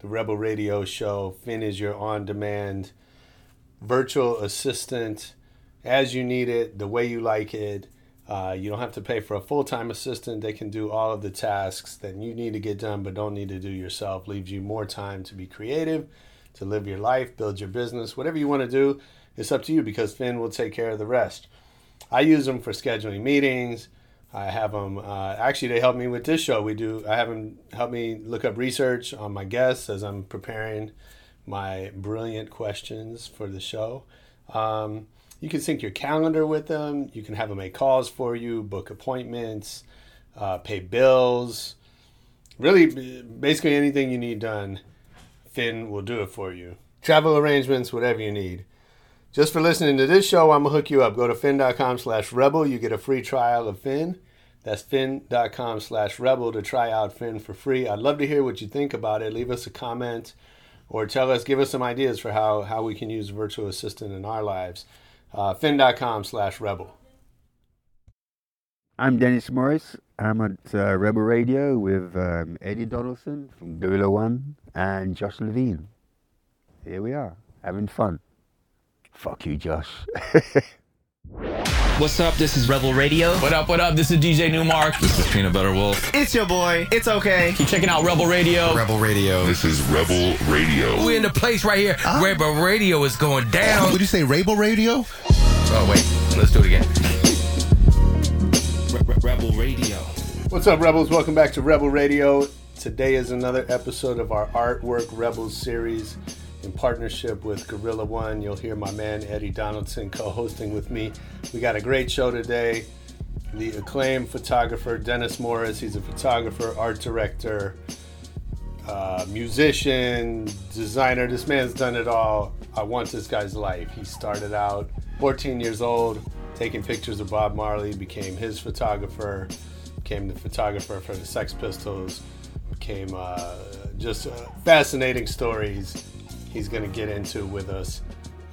the Rebel Radio show. Finn is your on demand virtual assistant as you need it, the way you like it. Uh, you don't have to pay for a full time assistant. They can do all of the tasks that you need to get done but don't need to do yourself. Leaves you more time to be creative, to live your life, build your business, whatever you want to do. It's up to you because Finn will take care of the rest. I use them for scheduling meetings I have them. Uh, actually, they help me with this show. We do. I have them help me look up research on my guests as I'm preparing my brilliant questions for the show. Um, you can sync your calendar with them. You can have them make calls for you, book appointments, uh, pay bills. Really, basically anything you need done, Finn will do it for you. Travel arrangements, whatever you need. Just for listening to this show, I'm going to hook you up. Go to finn.com slash rebel. You get a free trial of Finn. That's finn.com slash rebel to try out Finn for free. I'd love to hear what you think about it. Leave us a comment or tell us, give us some ideas for how, how we can use virtual assistant in our lives. Uh, finn.com slash rebel. I'm Dennis Morris. I'm at uh, Rebel Radio with um, Eddie Donaldson from Guerilla One and Josh Levine. Here we are, having fun. Fuck you, Josh. What's up? This is Rebel Radio. What up? What up? This is DJ Nu-Mark. This is Peanut Butter Wolf. It's your boy. It's okay. Keep checking out Rebel Radio. Rebel Radio. This is Rebel Radio. We're in the place right here. Uh, Rebel Radio is going down. Would you say Rebel Radio? Oh wait, let's do it again. Rebel Radio. What's up, Rebels? Welcome back to Rebel Radio. Today is another episode of our Artwork Rebels series in partnership with Guerilla One. You'll hear my man Eddie Donaldson co hosting with me. We got a great show today. The acclaimed photographer Dennis Morris, he's a photographer, art director, uh, musician, designer. This man's done it all. I want this guy's life. He started out 14 years old, taking pictures of Bob Marley, became his photographer, became the photographer for the Sex Pistols, became uh, just uh, fascinating stories he's going to get into with us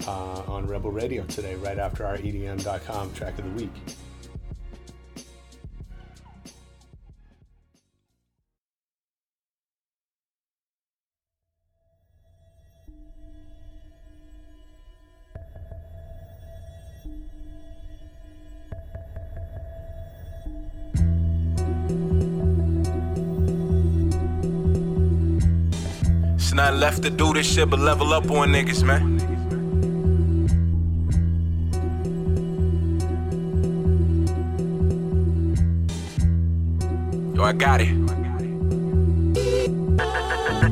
uh, on Rebel Radio today, right after our EDM.com track of the week. Nothing left to do this shit but level up on niggas, man. Yo, I got it.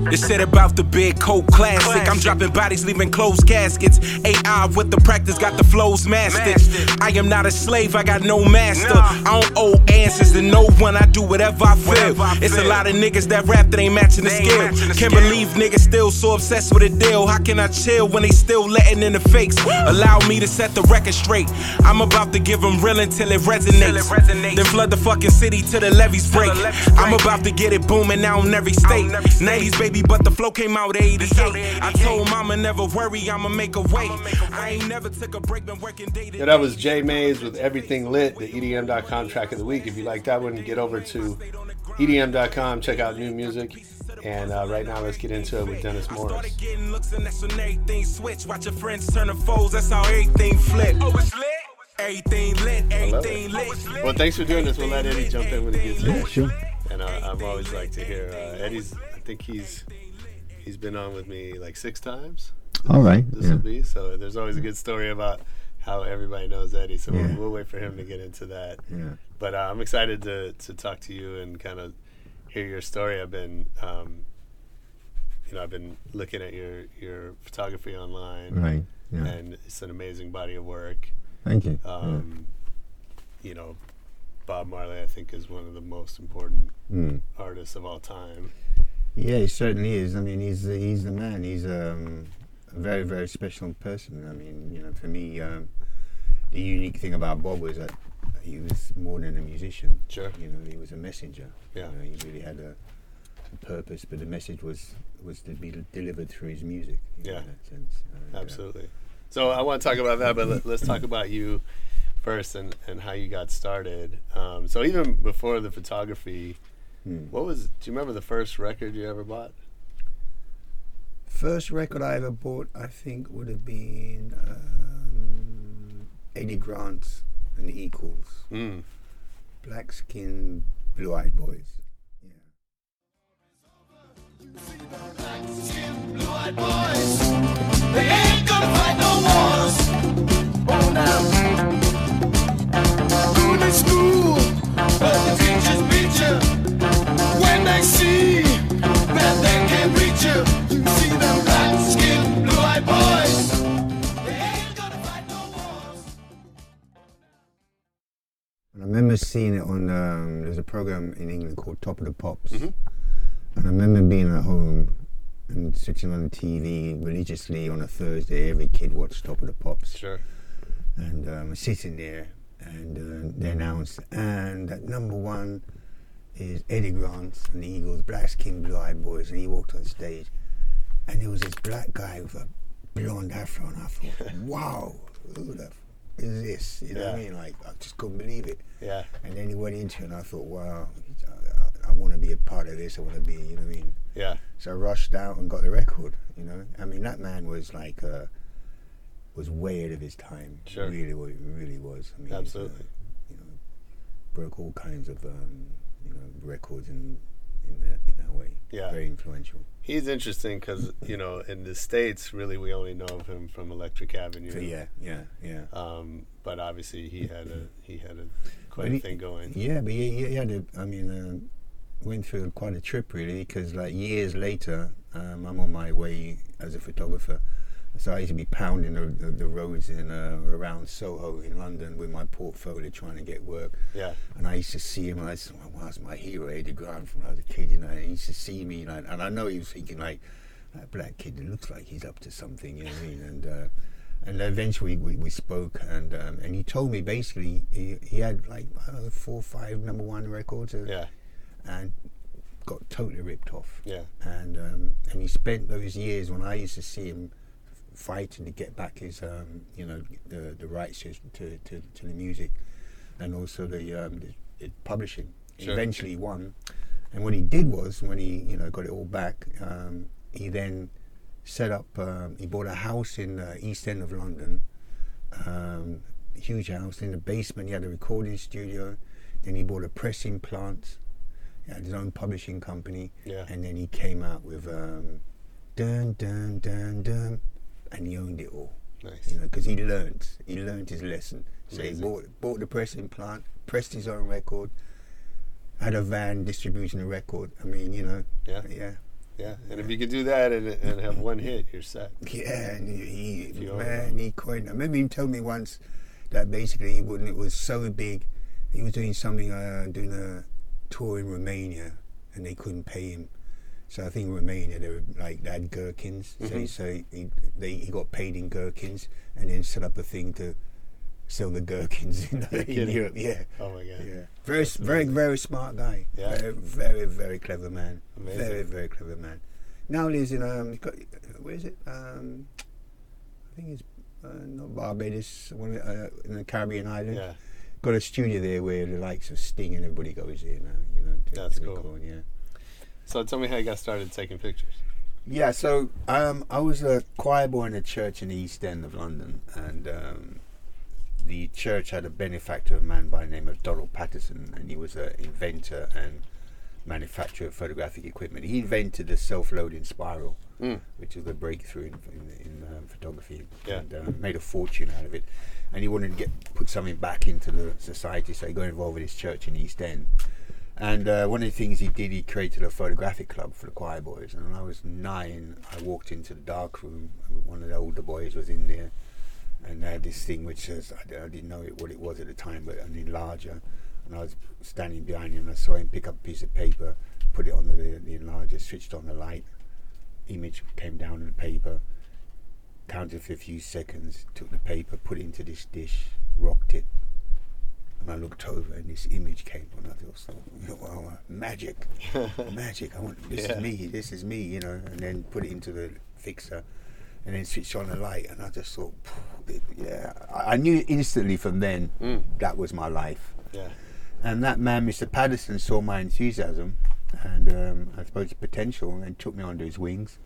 They said about the big cold classic. I'm dropping bodies, leaving closed caskets. AI with the practice, got the flows mastered. I am not a slave, I got no master. I don't owe answers to no one, I do whatever I feel. It's a lot of niggas that rap that ain't matching the skill. Can't believe niggas still so obsessed with a deal. How can I chill when they still letting in the fakes? Allow me to set the record straight. I'm about to give them real until it resonates. Then flood the fucking city till the levees break. I'm about to get it booming now in every state. 90s baby baby, but the flow came out 88. I told mama never worry, I'ma make a way. I ain't never took a break, been working day to Yeah, that was Jay Maze with Everything Lit, the EDM.com track of the week. If you like that one, get over to EDM.com, check out new music. And uh, right now, let's get into it with Dennis Morris. Watch your friends turn to foes. That's how everything flip. Oh, it's lit. Everything lit. Everything lit. Well, thanks for doing this. We'll let Eddie jump in when he gets in. Yeah, sure. And uh, I've always liked to hear uh, Eddie's think he's he's been on with me like six times. All right. This Yeah. will be so. There's always a good story about how everybody knows Eddie. So Yeah. we'll, we'll wait for him to get into that. Yeah. But uh, I'm excited to to talk to you and kind of hear your story. I've been, um, you know, I've been looking at your your photography online, Right. Yeah. and it's an amazing body of work. Thank you. Um, You know, Bob Marley, I think, is one of the most important. Mm. artists of all time. Yeah, he certainly is. I mean, he's the, he's the man. He's um, a very very special person. I mean, you know, for me, um, the unique thing about Bob was that he was more than a musician. Sure. You know, he was a messenger. Yeah. You know, he really had a, a purpose, but the message was was to be delivered through his music. know, Yeah. in that sense. And, uh, Absolutely. So I want to talk about that, but let, let's talk about you first and, and how you got started. Um, so even before the photography, Hmm. what was? Do you remember the first record you ever bought? First record I ever bought, I think, would have been um, Eddie Grant and the Equals. Mm. Black Skin, Blue Eyed Boys. Yeah. Seeing it on, um, there's a program in England called Top of the Pops. Mhm. And I remember being at home and switching on the TV religiously on a Thursday. Every kid watched Top of the Pops. Sure. and um, sitting there, and uh, they announced, and at number one is Eddie Grant and the Equals, Black Skin, Blue Eyed Boys, and he walked on stage, and there was this black guy with a blonde afro, and I thought, wow, who the f- is this? You know what I mean? Like, I just couldn't believe it. Yeah. And then he went into it, and I thought, wow, I, I, I want to be a part of this. I want to be, you know what I mean? Yeah. So I rushed out and got the record. You know, I mean that man was like uh, was way ahead of his time. Sure. Really, really was. I mean, uh, Absolutely. you know, broke all kinds of um, records in in that, in that way. Yeah. Very influential. He's interesting because you know in the states, really, we only know of him from Electric Avenue. So yeah, yeah, yeah. Um, but obviously, he had a he had a quite But a thing going. Yeah, but he, he had a, I mean, uh, went through quite a trip really because like years later, um, I'm on my way as a photographer. So I used to be pounding the, the, the roads in uh, around Soho in London with my portfolio trying to get work. Yeah. And I used to see him, and I said, well, that's my hero, Eddie Grant, from when I was a kid, you know. And he used to see me, like, and I know he was thinking, like, that black kid, it looks like he's up to something, you know what I mean? And, uh, and eventually we, we spoke, and um, and he told me basically he, he had, like, I know, four or five number one records. uh, Yeah. And got totally ripped off. Yeah. And, um, and he spent those years when I used to see him fighting to get back his, um, you know, the, the rights to, to, to, the music and also the, um, the, the publishing. Sure. Eventually he won. And what he did was, when he, you know, got it all back, um, he then set up, um, he bought a house in uh, East End of London, um, huge house. In the basement, he had a recording studio. Then he bought a pressing plant. He had his own publishing company. Yeah. And then he came out with um, dun dun dun dun, and he owned it all. Nice. You know, because he learned, he learned his lesson. So he bought bought the pressing plant, pressed his own record, had a van distributing the record. I mean, you know, Yeah. yeah, Yeah. And if you could do that and, and have one hit, you're set. yeah. And he, he man, he coined. I remember him told me once that basically when it was so big, he was doing something, uh, doing a tour in Romania, and they couldn't pay him. So I think in Romania they were like they had gherkins. So, he, so he, they, he got paid in gherkins, and then set up a thing to sell the gherkins in, in. Europe. Yeah. Oh my god. Yeah, very, s- very, very smart guy. Yeah. very, very, very clever man. Amazing. Very, very clever man. Now lives in um, where is it? Um, I think it's uh, not Barbados, one uh, in the Caribbean island. Yeah. Got a studio there where the likes of Sting and everybody goes there now. You know, to, That's to cool. record, yeah. So tell me how you got started taking pictures. Yeah, so um, I was a choir boy in a church in the East End of London, and um, the church had a benefactor, a man by the name of Donald Patterson, and he was an inventor and manufacturer of photographic equipment. He invented the self-loading spiral, Mm. which was a breakthrough in, in, in um, photography, Yeah. and uh, made a fortune out of it. And he wanted to get put something back into the society, so he got involved with his church in East End. And uh, one of the things he did, he created a photographic club for the choir boys. And when I was nine, I walked into the dark room. One of the older boys was in there, and they had this thing which was, I, I didn't know it, what it was at the time, but an enlarger. And I was standing behind him, and I saw him pick up a piece of paper, put it on the, the enlarger, switched on the light. Image came down on the paper, counted for a few seconds, took the paper, put it into this dish, rocked it, and I looked over and this image came on. I thought, so, wow, magic, magic. I want this Yeah. is me. This is me. You know, and then put it into the fixer, and then switch on the light. And I just thought, yeah. I, I knew instantly from then Mm. that was my life. Yeah. And that man, Mr. Patterson, saw my enthusiasm and um, I suppose potential, and took me under his wings,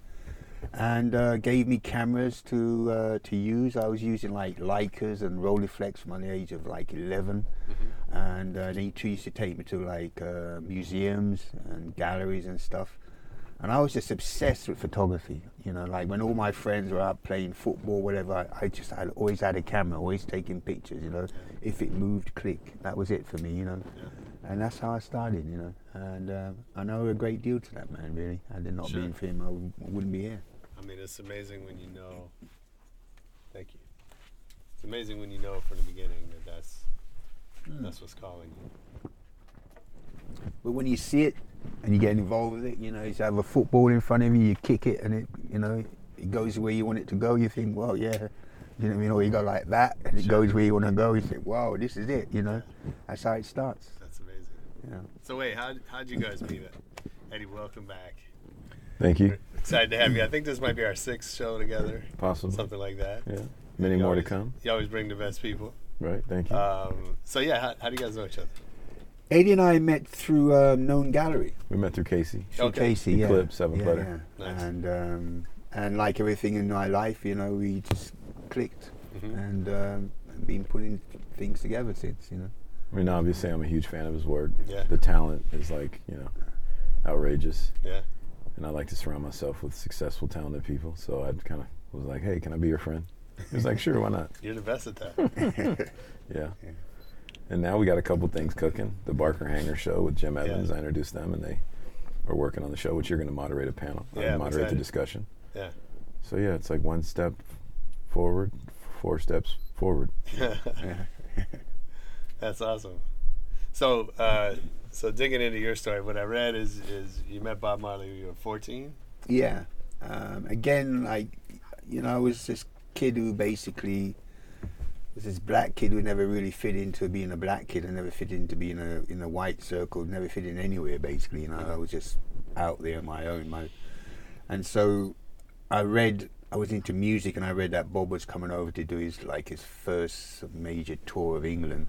and uh, gave me cameras to uh, to use. I was using like Leicas and Rolleiflex from the age of like 11, and uh, they used to take me to like uh, museums and galleries and stuff. And I was just obsessed with photography. You know, like when all my friends were out playing football, whatever, I, I just had always had a camera, always taking pictures. You know, if it moved, click. That was it for me. You know, and that's how I started. You know, and um, I know a great deal to that man. Really, had it not Sure. been for him, I w- wouldn't be here. I mean, it's amazing when you know. Thank you. It's amazing when you know from the beginning that that's Hmm. that's what's calling you. But when you see it and you get involved with it, you know, you have a football in front of you, you kick it, and it, you know, it goes where you want it to go. You think, well, yeah, you know, mean, or you go like that, and it goes where you want to go. You think, wow, this is it. You know, that's how it starts. That's amazing. Yeah. So wait, how how'd you guys meet? Eddie, welcome back. Thank you. Excited to have you. I think this might be our sixth show together. Possible. Something like that. Yeah. Many You more to come. You always bring the best people. Right. Thank you. Um, so yeah, how, how do you guys know each other? Eddie and I met through um, Known Gallery. we met through Casey. Through Okay. Casey, yeah. Eclipse, seven yeah, footer. yeah. Nice. And um, and like everything in my life, you know, we just clicked Mhm. and um, been putting things together since. You know. I mean, obviously, I'm a huge fan of his work. Yeah. The talent is like, you know, outrageous. Yeah. And I like to surround myself with successful, talented people. So I kind of was like, hey, can I be your friend? He was like, sure, why not? You're the best at that. Yeah. And now we got a couple things cooking. The Barker Hangar show with Jim Evans. I introduced them, and they are working on the show, which you're going to moderate a panel. uh, Yeah, I'm moderate the discussion. Yeah. So yeah, it's like one step forward, four steps forward. That's awesome. So, uh, so digging into your story, what I read is is you met Bob Marley when you were 14. Yeah. Um, again, like, you know, I was this kid who basically was this black kid who never really fit into being a black kid and never fit into being a in a white circle, never fit in anywhere. Basically, you know, I was just out there on my own. My, and so I read. I was into music, and I read that Bob was coming over to do his like his first major tour of England,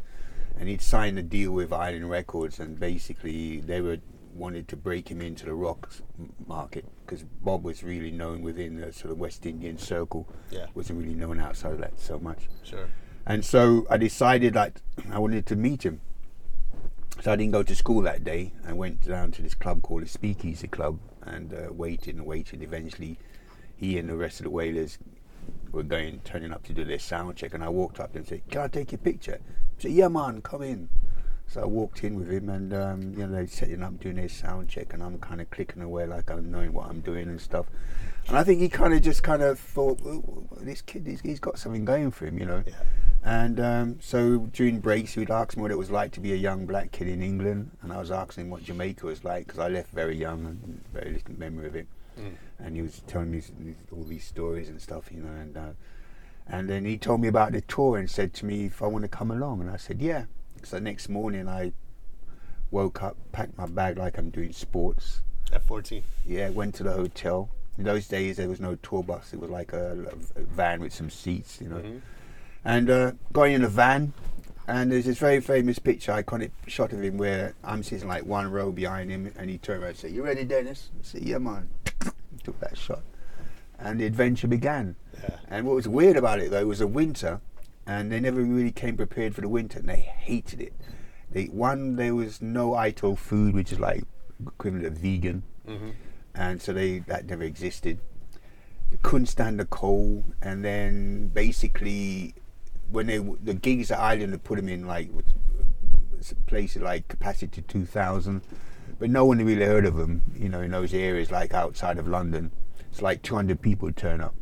and he'd signed a deal with Island Records, and basically they were wanted to break him into the rock market because Bob was really known within the sort of West Indian circle. Yeah. wasn't really known outside of that so much. Sure. And so I decided like I wanted to meet him. So I didn't go to school that day. I went down to this club called the Speakeasy Club and uh, waited and waited. Eventually, he and the rest of the Wailers were going, turning up to do their sound check. And I walked up and said, "Can I take your picture?" Said, "Yeah, man, come in." So I walked in with him, and um, you know they're setting up, doing their sound check, and I'm kind of clicking away like I'm knowing what I'm doing and stuff. And I think he kind of just kind of thought, "This kid, he's, he's got something going for him," you know. Yeah. And um, so during breaks, he'd ask me what it was like to be a young black kid in England, and I was asking him what Jamaica was like because I left very young and very little memory of it. Mm. And he was telling me all these stories and stuff, you know. And uh, and then he told me about the tour and said to me if I want to come along, and I said yeah. So next morning I woke up, packed my bag like I'm doing sports. At 14. Yeah, went to the hotel. In those days, there was no tour bus. It was like a, a van with some seats, you know. Mhm. And uh, got in a van, and there's this very famous picture, iconic shot of him where I'm sitting like one row behind him, and he turned around and said, "You ready, Dennis?" I said, "Yeah, man." Took that shot, and the adventure began. Yeah. And what was weird about it though was the winter, and they never really came prepared for the winter, and they hated it. They one there was no Ital food, which is like equivalent of vegan, Mhm. and so they that never existed. They couldn't stand the cold, and then basically when they the gigs at Island they put them in like places like capacity two thousand, but no one really heard of them. You know, in those areas like outside of London, it's like two hundred people turn up.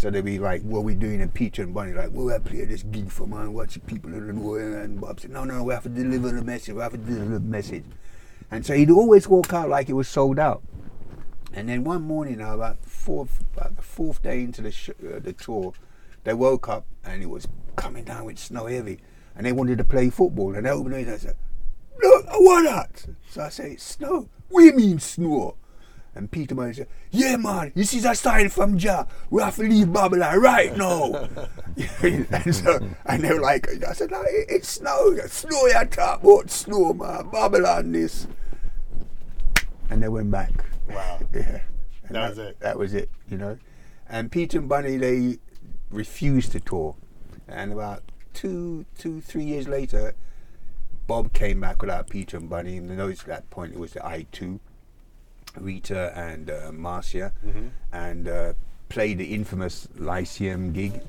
So they'd be like, "What we doing?" in Peter and Bunny like, "Well, I play this gig for man. Watch people in the world." And Bob said, "No, no, we have to deliver the message. We have to deliver the message." And so he'd always walk out like it was sold out. And then one morning, about fourth, about the fourth day into the sh- uh, the tour, they woke up and it was coming down with snow heavy, and they wanted to play football. And they opened it and I said, "Look, what that?" So I say, "Snow? We mean snow?" And Peter Man said, "Yeah, man, this is a sign from Jah. We have to leave Babylon right now." and so, and they were like, "I said, no, it, it's snow. Snow you talk about snow, man. Babylon this." And they went back. Wow. Yeah. And That was it. That was it, you know. And Peter and Bunny, they refused to tour. And about two, two, three years later, Bob came back without Peter and Bunny. And I noticed at that point it was the I2, Rita and uh, Marcia, Mhm. and uh, played the infamous Lyceum gig.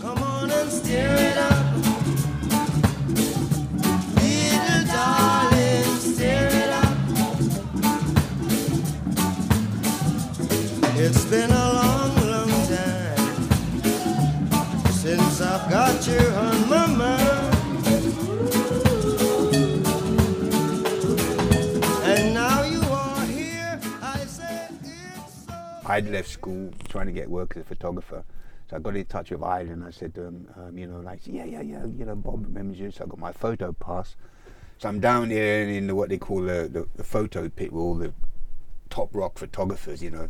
Come on and stir it up. Little darling, stir it up. It's been a long, long time since I've got you on my mind. I'd left school trying to get work as a photographer. So I got in touch with Island. I said to him, um, you know, like, yeah, yeah, yeah, you know, Bob remembers you. So I got my photo pass. So I'm down here in the, what they call the, the, the photo pit with all the top rock photographers, you know.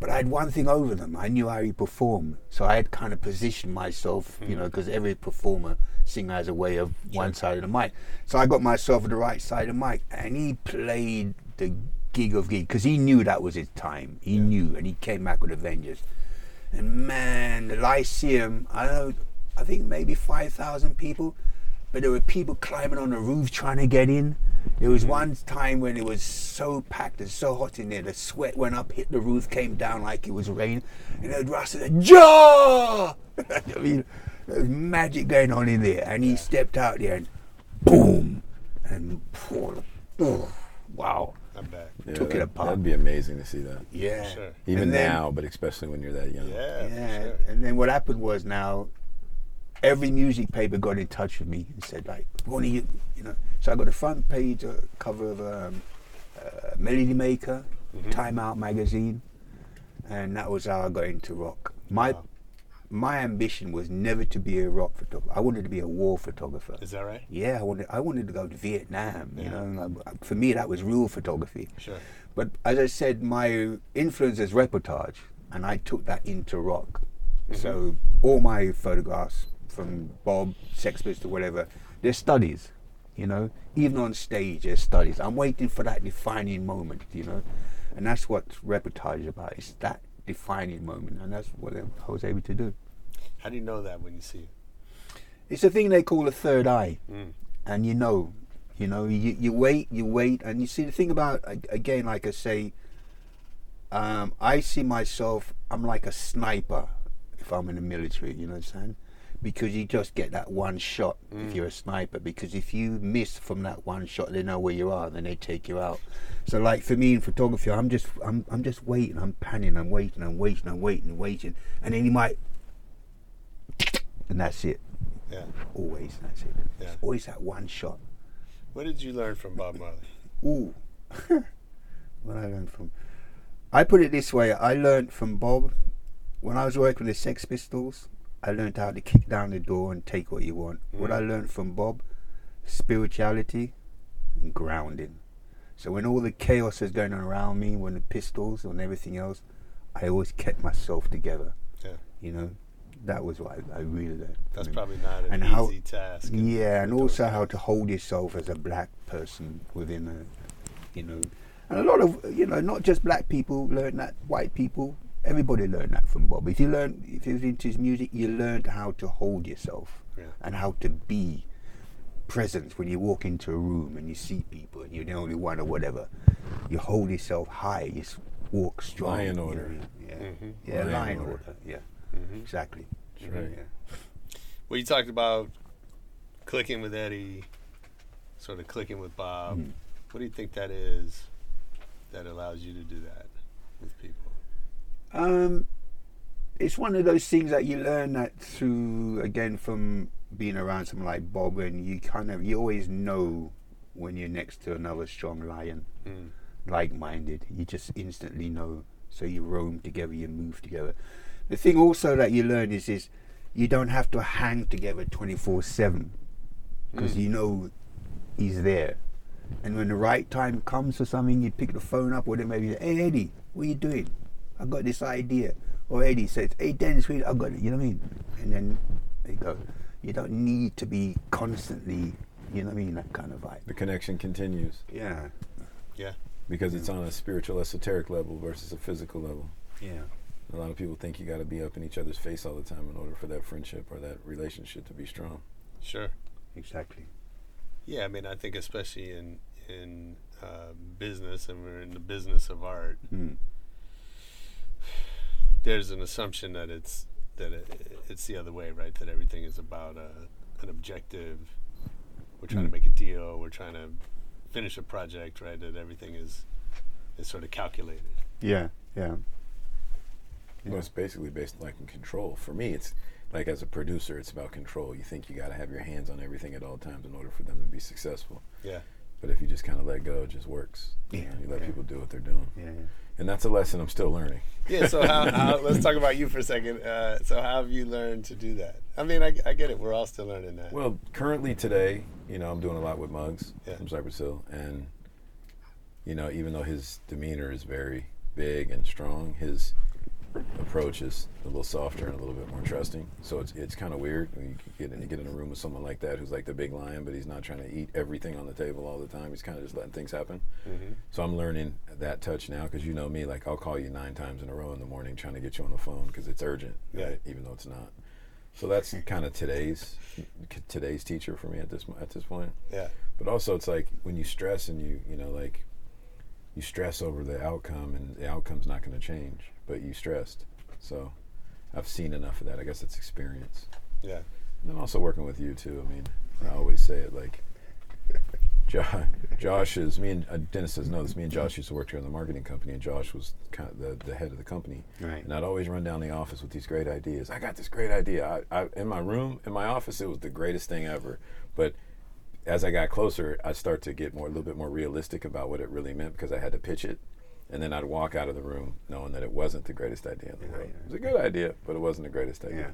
But I had one thing over them. I knew how he performed. So I had kind of positioned myself, you know, because every performer, singer has a way of one side of the mic. So I got myself at the right side of the mic. And he played the gig of gig because he knew that was his time. He knew. And he came back with a vengeance. And man, the Lyceum, I don't know, I think maybe 5,000 people, but there were people climbing on the roof trying to get in. There was mm-hmm. one time when it was so packed and so hot in there, the sweat went up, hit the roof, came down like it was rain, and then Ross said, Jah! I mean, there was magic going on in there, and he stepped out there and boom! And oh, wow. I bet. Yeah, Took it apart. That'd be amazing to see that. Yeah. Sure. Even then- now, but especially when you're that young. Yeah. for Yeah, sure. and then what happened was now every music paper got in touch with me and said like, "What are you?" You know, so I got a front page uh, cover of um, uh, Melody Maker, Time Out magazine, and that was how I got into rock. My Wow. My ambition was never to be a rock photographer. I wanted to be a war photographer. Is that right? Yeah, I wanted I wanted to go to Vietnam. You know, and I- for me that was real photography. Sure. But as I said, my influence is reportage, and I took that into rock. Mm-hmm. So all my photographs from Bob, Sex Pistols, whatever, they're studies. You know, even on stage, they're studies. I'm waiting for that defining moment. You know, and that's what reportage is about. It's that defining moment, and that's what I was able to do. How do you know that when you see it? It's a thing they call a third eye, Mm. and you know, you know, you, you wait, you wait, and you see the thing about again, like I say, um, I see myself. I'm like a sniper if I'm in the military. You know what I'm saying? Because you just get that one shot if mm. you're a sniper. Because if you miss from that one shot, they know where you are, and then they take you out. So, like for me in photography, I'm just, I'm, I'm just waiting. I'm panning. I'm waiting. I'm waiting. I'm waiting. and waiting, and then you might, and that's it. Yeah. Always, that's it. Yeah. It's always that one shot. What did you learn from Bob Marley? Ooh. what I learned from. I put it this way I learned from Bob when I was working with the Sex Pistols. I learned how to kick down the door and take what you want. What I mm. learned from Bob spirituality and grounding. So when all the chaos is going on around me, when the pistols and everything else, I always kept myself together. Yeah. You know, that was what I, I really learned. That's probably not an And easy task. Yeah, and also how to hold yourself as a black person within a, you know, and a lot of you know not just black people learn that, white people, everybody learned that from Bob. If you learn, if you was into his music, you learned how to hold yourself Yeah. and how to be present when you walk into a room and you see people and you're the only one or whatever. You hold yourself high. You walk strong. Lion you know order. what Yeah, Mm-hmm. yeah, Lion lion, order. order. Yeah, exactly. That's right. Yeah. Well, you talked about clicking with Eddie, sort of clicking with Bob. Mm. What do you think that is that allows you to do that with people? Um, it's one of those things that you learn that through again from being around someone like Bob, and you kind of you always know when you're next to another strong lion, Mm. like-minded. You just instantly know. So you roam together, you move together. The thing also that you learn is is you don't have to hang together twenty four seven because you know he's there. And when the right time comes for something, you pick the phone up or maybe Hey Eddie, what are you doing? I got this idea. Or Eddie says, Hey Dennis, wait, I got it. You know what I mean? And then there you go. You don't need to be constantly, you know what I mean, that kind of vibe. The connection continues Yeah. Yeah. because it's on a spiritual, esoteric level versus a physical level. Yeah. A lot of people think you got to be up in each other's face all the time in order for that friendship or that relationship to be strong. Sure. Exactly. Yeah, I mean, I think especially in in uh, business, and we're in the business of art. Mm. There's an assumption that it's that it, it's the other way, right? That everything is about a, an objective. We're trying to Mm. make a deal. We're trying to finish a project, right? That everything is is sort of calculated. Yeah. Yeah. Well, it's basically based like in control. For me, it's like as a producer, it's about control. You think you got to have your hands on everything at all times in order for them to be successful. Yeah. But if you just kind of let go, it just works. You, Yeah, know, you let yeah. people do what they're doing. Yeah. And that's a lesson I'm still learning. Yeah. So how, how let's talk about you for a second. Uh, so how have you learned to do that? I mean, I, I get it. We're all still learning that. Well, currently today, you know, I'm doing a lot with Muggs Yeah. from Cypress Hill, and you know, even though his demeanor is very big and strong, his approach is a little softer and a little bit more trusting. So it's it's kind of weird when you get in, you get in a room with someone like that who's like the big lion, but he's not trying to eat everything on the table all the time. He's kind of just letting things happen. Mm-hmm. So I'm learning that touch now because you know me, like I'll call you nine times in a row in the morning trying to get you on the phone because it's urgent, Yeah. right? Even though it's not. So that's kind of today's today's teacher for me at this at this point. yeah. But also, it's like when you stress and you you know like you stress over the outcome and the outcome's not going to change, but you stressed. So I've seen enough of that. I guess it's experience. Yeah. And then also working with you too. I mean, I always say it like Josh, Josh is me and uh, Dennis says no. This me and Josh used to work together in the marketing company, and Josh was kind of the, the head of the company. Right. And I'd always run down the office with these great ideas. I got this great idea. I, I, in my room, in my office, it was the greatest thing ever. But as I got closer, I start to get more a little bit more realistic about what it really meant because I had to pitch it, and then I'd walk out of the room knowing that it wasn't the greatest idea in the world. It was a good idea, but it wasn't the greatest idea. Yeah.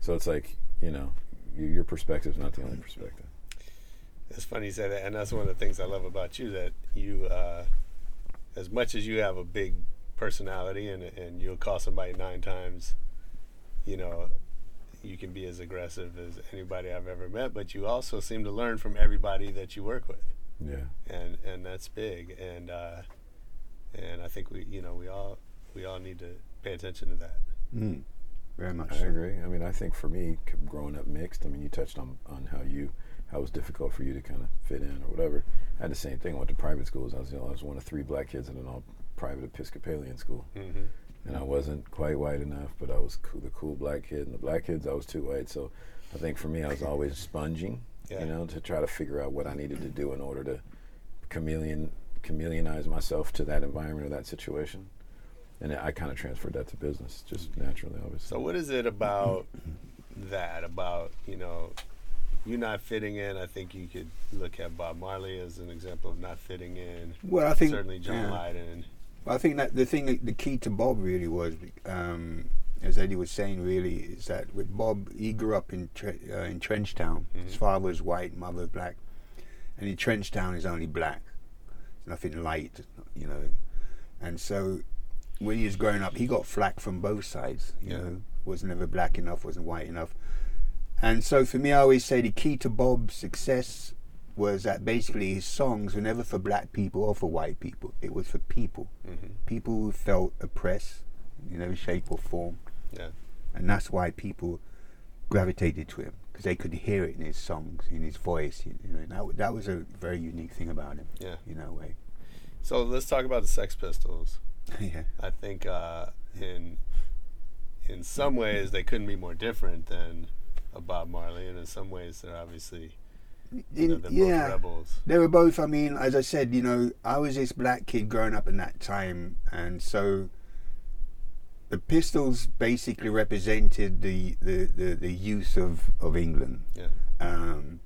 So it's like you know, you, your is not the only perspective. It's funny you say that, and that's one of the things I love about you. That you, uh, as much as you have a big personality, and and you'll call somebody nine times, you know, you can be as aggressive as anybody I've ever met. But you also seem to learn from everybody that you work with, Yeah. and and that's big. And uh, and I think we, you know, we all we all need to pay attention to that. Mm. Very much. I so. agree. I mean, I think for me, growing up mixed, I mean, you touched on, on how you how it was difficult for you to kind of fit in or whatever. I had the same thing. I went to private schools. I was, you know, I was one of three black kids in an all private Episcopalian school, Mm-hmm. and I wasn't quite white enough, but I was cool, the cool black kid. And the black kids, I was too white. So I think for me, I was always sponging, Yeah. you know, to try to figure out what I needed to do in order to chameleon chameleonize myself to that environment or that situation. And I kind of transferred that to business, just naturally, obviously. So what is it about that? About you know, you not fitting in? I think you could look at Bob Marley as an example of not fitting in. Well, I think certainly John yeah. Lydon. I think that the thing, the key to Bob really was, um, as Eddie was saying, really is that with Bob, he grew up in Tre- uh, in Trenchtown. His father was white, mother was black, and in Trenchtown is only black. Nothing light, you know. And so, when he was growing up, he got flack from both sides. You Yeah. know, was never black enough, wasn't white enough. And so, for me, I always say the key to Bob's success was that basically his songs were never for black people or for white people. It was for people, Mm-hmm. people who felt oppressed in every shape or form, Yeah. and that's why people gravitated to him because they could hear it in his songs, in his voice. You know, and that, that was a very unique thing about him. Yeah. in a way. So let's talk about the Sex Pistols. yeah. I think uh, in in some ways they couldn't be more different than a Bob Marley, and in some ways they're obviously you know, In- they're yeah. both rebels. They were both. I mean, as I said, you know, I was this black kid growing up in that time, and so the Pistols basically represented the the, the, the youth of, of England, Yeah. um,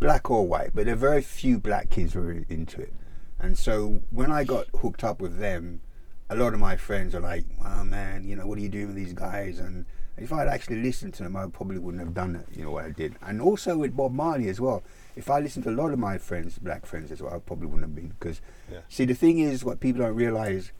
black or white, but there are very few black kids were into it, and so when I got hooked up with them, a lot of my friends are like, "Oh man, you know, what are you doing with these guys?" and if I'd actually listened to them, I probably wouldn't have done it, you know, what I did. And also with Bob Marley as well. If I listened to a lot of my friends, black friends as well, I probably wouldn't have been. Because, Yeah. see, the thing is, what people don't realize,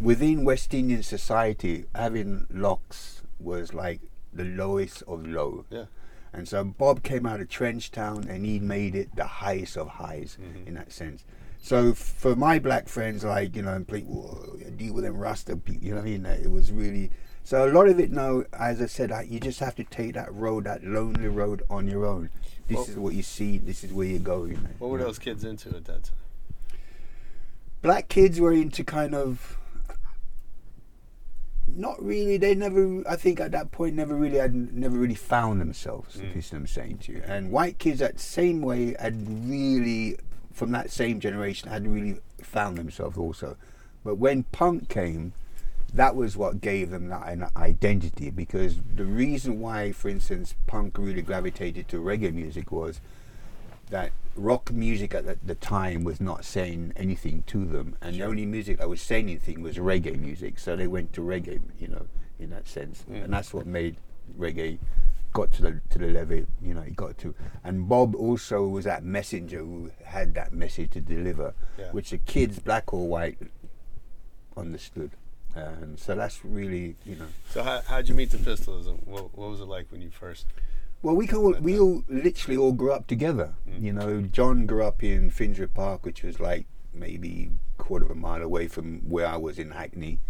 within West Indian society, having locks was like the lowest of low. Yeah. And so Bob came out of Trenchtown and he made it the highest of highs Mm-hmm. in that sense. So for my black friends, like, you know, and play, "Whoa, deal with them Rasta people, you know what I mean? It was really, so a lot of it now, as I said, like, you just have to take that road, that lonely road on your own. This Well- is what you see, this is where you go. You know, What were you know. those kids into at that time? black kids were into kind of not really they never i think at that point never really had never really found themselves if you see what i'm saying to you. And white kids that same way had really from that same generation had really found themselves also. But when punk came that was what gave them that an identity because the reason why for instance punk really gravitated to reggae music was that rock music at the, the time was not saying anything to them, and the only music that was saying anything was reggae music. So they went to reggae, you know, in that sense, mm. and that's what made reggae got to the to the level, you know, it got to. And Bob also was that messenger who had that message to deliver, Yeah. which the kids, black or white, understood. And so that's really, you know. So how how'd you meet the Pistols, what, what was it like when you first? Well, we all, we all literally all grew up together. You know, John grew up in Finsbury Park, which was like maybe quarter of a mile away from where I was in Hackney.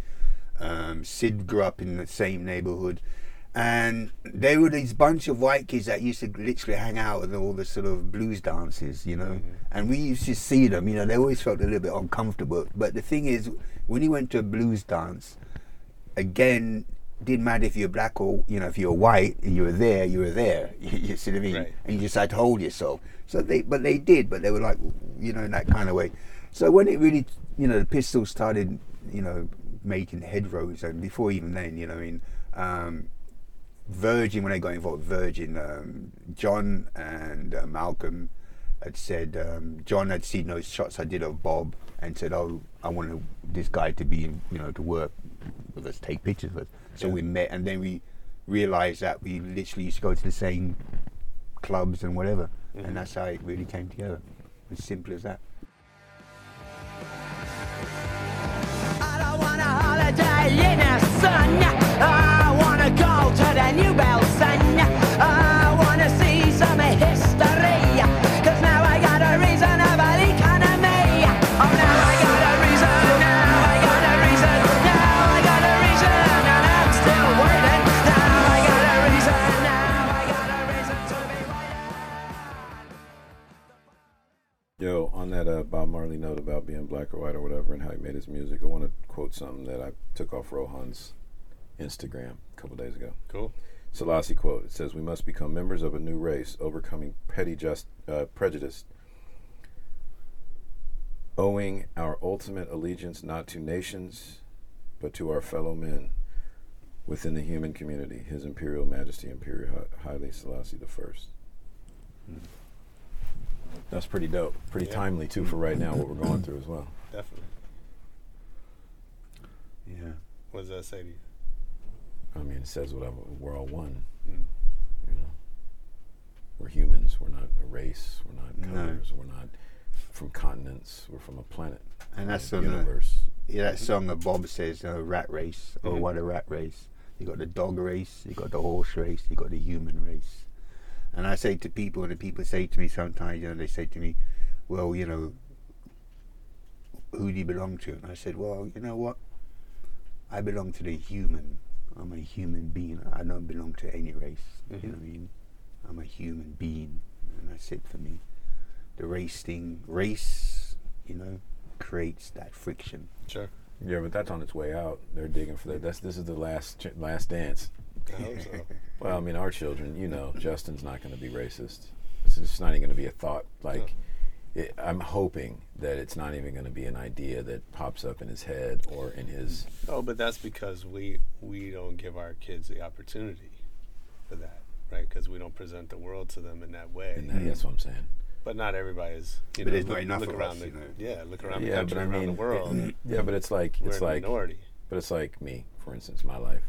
Um, Sid grew up in the same neighborhood, and they were these bunch of white kids that used to literally hang out at all the sort of blues dances, you know. And we used to see them. You know, they always felt a little bit uncomfortable. But the thing is, when you went to a blues dance, again didn't matter if you're black or you know if you're white and you were there you were there. You, you see what I mean? Right. and you just had to hold yourself. So they but they did but they were like you know in that kind of way. So when it really you know the pistols started you know making headrows and before even then you know I mean um, Virgin when they got involved Virgin um, John and uh, Malcolm had said um, John had seen those shots I did of Bob and said oh I want this guy to be you know to work with us take pictures with us so Yeah. we met and then we realized that we literally used to go to the same clubs and whatever and mm-hmm. that's how it really came together as simple as that I don't want a holiday in the sun. I wanna go to the New Bell Sun. I wanna see some Bob Marley note about being black or white or whatever and how he made his music, I want to quote something that I took off Rohan's Instagram a couple days ago. Cool. Selassie quote. It says, "We must become members of a new race, overcoming petty just uh, prejudice, owing our ultimate allegiance not to nations, but to our fellow men within the human community. His Imperial Majesty, Imperial Haile Selassie the First. That's pretty dope. Pretty Yeah. timely too for right now what we're going through as well. Definitely. yeah What does that say to you? I mean, it says whatever. We're all one. Mm. You know, we're humans. We're not a race. We're not No. colors. We're not from continents. We're from a planet. and that's a on the, universe. yeah that song that Bob says uh, rat race or Mhm. what a rat race you got the dog race you got the horse race you got the human race and I say to people and the people say to me sometimes you know they say to me well you know who do you belong to and I said well you know what I belong to the human I'm a human being. I don't belong to any race. Mhm. You know what I mean? I'm a human being, and that's it for me. The race thing, race, you know, creates that friction. Sure. Yeah, but that's on its way out. They're digging for that. That's this is the last ch- last dance. I so. Well, I mean, our children, you know, Justin's not going to be racist. It's just not even going to be a thought. Like, it, I'm hoping that it's not even going to be an idea that pops up in his head or in his. Oh, but that's because we we don't give our kids the opportunity for that, right? Because we don't present the world to them in that way. In that, That's what I'm saying. But not everybody is. You But know, there's not look, enough look around us, the you know. yeah, look around the Yeah, country, but I around the world. yeah, but it's like We're it's in a like minority. But it's like me, for instance, my life.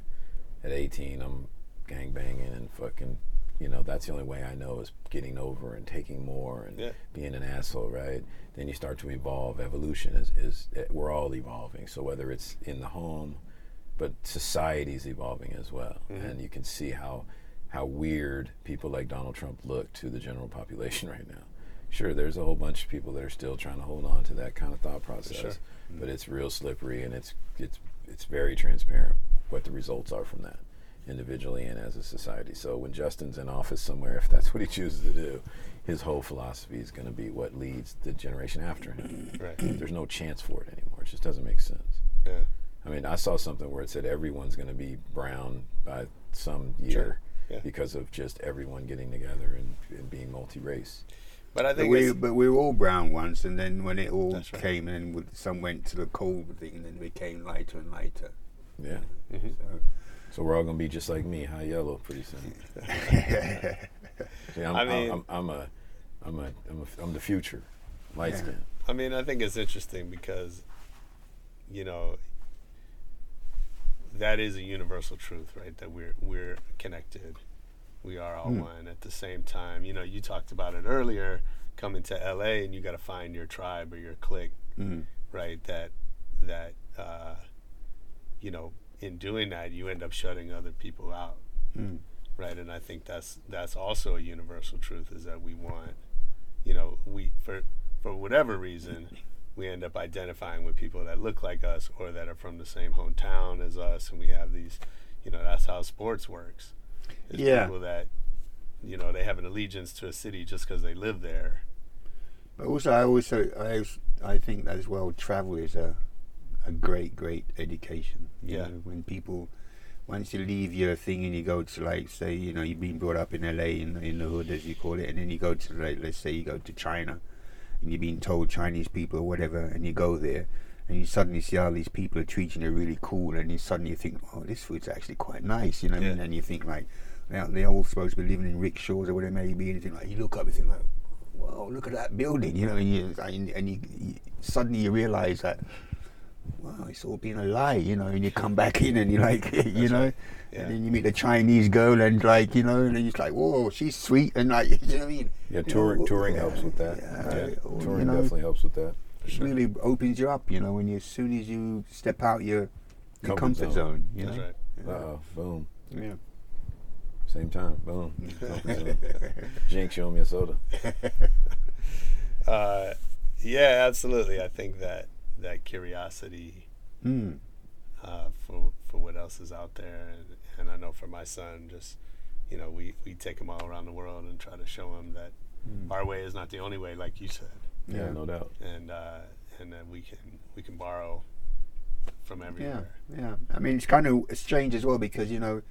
At 18, I'm gang banging and fucking, you know, that's the only way I know is getting over and taking more and Yeah. being an asshole, right? Then you start to evolve. Evolution is, is eh, we're all evolving. So whether it's in the home, but society's evolving as well. Mhm. And you can see how how weird people like Donald Trump look to the general population right now. Sure, there's a whole bunch of people that are still trying to hold on to that kind of thought process, sure. but it's real slippery and it's it's it's very transparent what the results are from that individually and as a society. So when Justin's in office somewhere, if that's what he chooses to do, his whole philosophy is going to be what leads the generation after him. Right. There's no chance for it anymore. It just doesn't make sense. Yeah. I mean, I saw something where it said everyone's going to be brown by some year Sure. Yeah. because of just everyone getting together and, and being multi-race. But I But think we, it's, but we were all brown once, and then when it all That's right. came, and then with- some went to the cold thing, and then it became lighter and lighter. Yeah. Mm-hmm. So, So we're all going to be just like me, high yellow, pretty soon. See, I'm, I I'm, mean- I'm, I'm a, I'm a, I'm a, I'm the future, light Yeah. skin. I mean, I think it's interesting because, you know, that is a universal truth, right? That we're we're connected. We are all Hmm. one at the same time. You know, you talked about it earlier, coming to LA and you got to find your tribe or your clique, mm, right? That that uh, you know, in doing that, you end up shutting other people out, mm. right? And I think that's that's also a universal truth is that we want, you know, we for for whatever reason, we end up identifying with people that look like us or that are from the same hometown as us, and we have these, you know, that's how sports works. There's Yeah. people that, you know, they have an allegiance to a city just because they live there. But also, I also I, I think that as well. Travel is a a great, great education. You Yeah. know, when people once you leave your thing and you go to like say you know you've been brought up in LA in in the hood as you call it, and then you go to like let's say you go to China, and you're being told Chinese people or whatever, and you go there. And you suddenly see how these people are treating you really cool, and you suddenly think, "Oh, this food's actually quite nice," you know what I mean? And you think like, they're, they're all supposed to be living in rickshaws or whatever it may be, and you think like, you look up and think like, "Whoa, look at that building," you know, and you and, and you, you suddenly you realise that, wow, it's all been a lie, you know, and you come back in and you're like, you know, Yeah. and then you meet the Chinese girl and like, you know, and then you're like, whoa, she's sweet, and like, you know what I mean? Yeah, You touring, know, touring yeah, helps with that. yeah, Yeah, or, touring you know, definitely helps with that. it really opens you up, you know, when you as soon as you step out your, your Comfort comfort, zone. zone. you That's know. right. Uh oh, boom. Yeah. Same time, boom. Jinx, you owe me a soda. Uh, yeah, absolutely. I think that that curiosity Mm. uh, for for what else is out there, and, and I know for my son, just you know, we we take him all around the world and try to show him that our way is not the only way, like you said, Yeah, Yeah. no doubt. and uh, and that we can we can borrow from Yeah, everywhere. yeah. I mean, it's kind of strange as well because you know,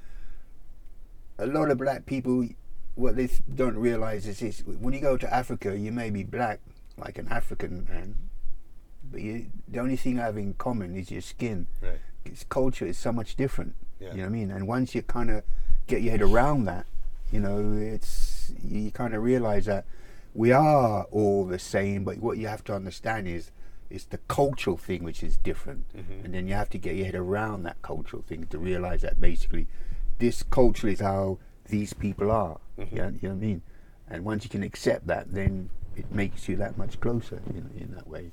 a lot of black people, what they don't realize is is when you go to Africa, you may be black, like an African man, but you, the only thing I have in common is your skin. Right. Its culture is so much different. Yeah. You know what I mean? And once you kind of get your head around that, you know, it's you kind of realize that we are all the same, but what you have to understand is it's the cultural thing which is different, mm-hmm. and then you have to get your head around that cultural thing to realize that basically this culture is how these people are. Mhm. Yeah, you know what I mean? And once you can accept that, then it makes you that much closer in, in that way.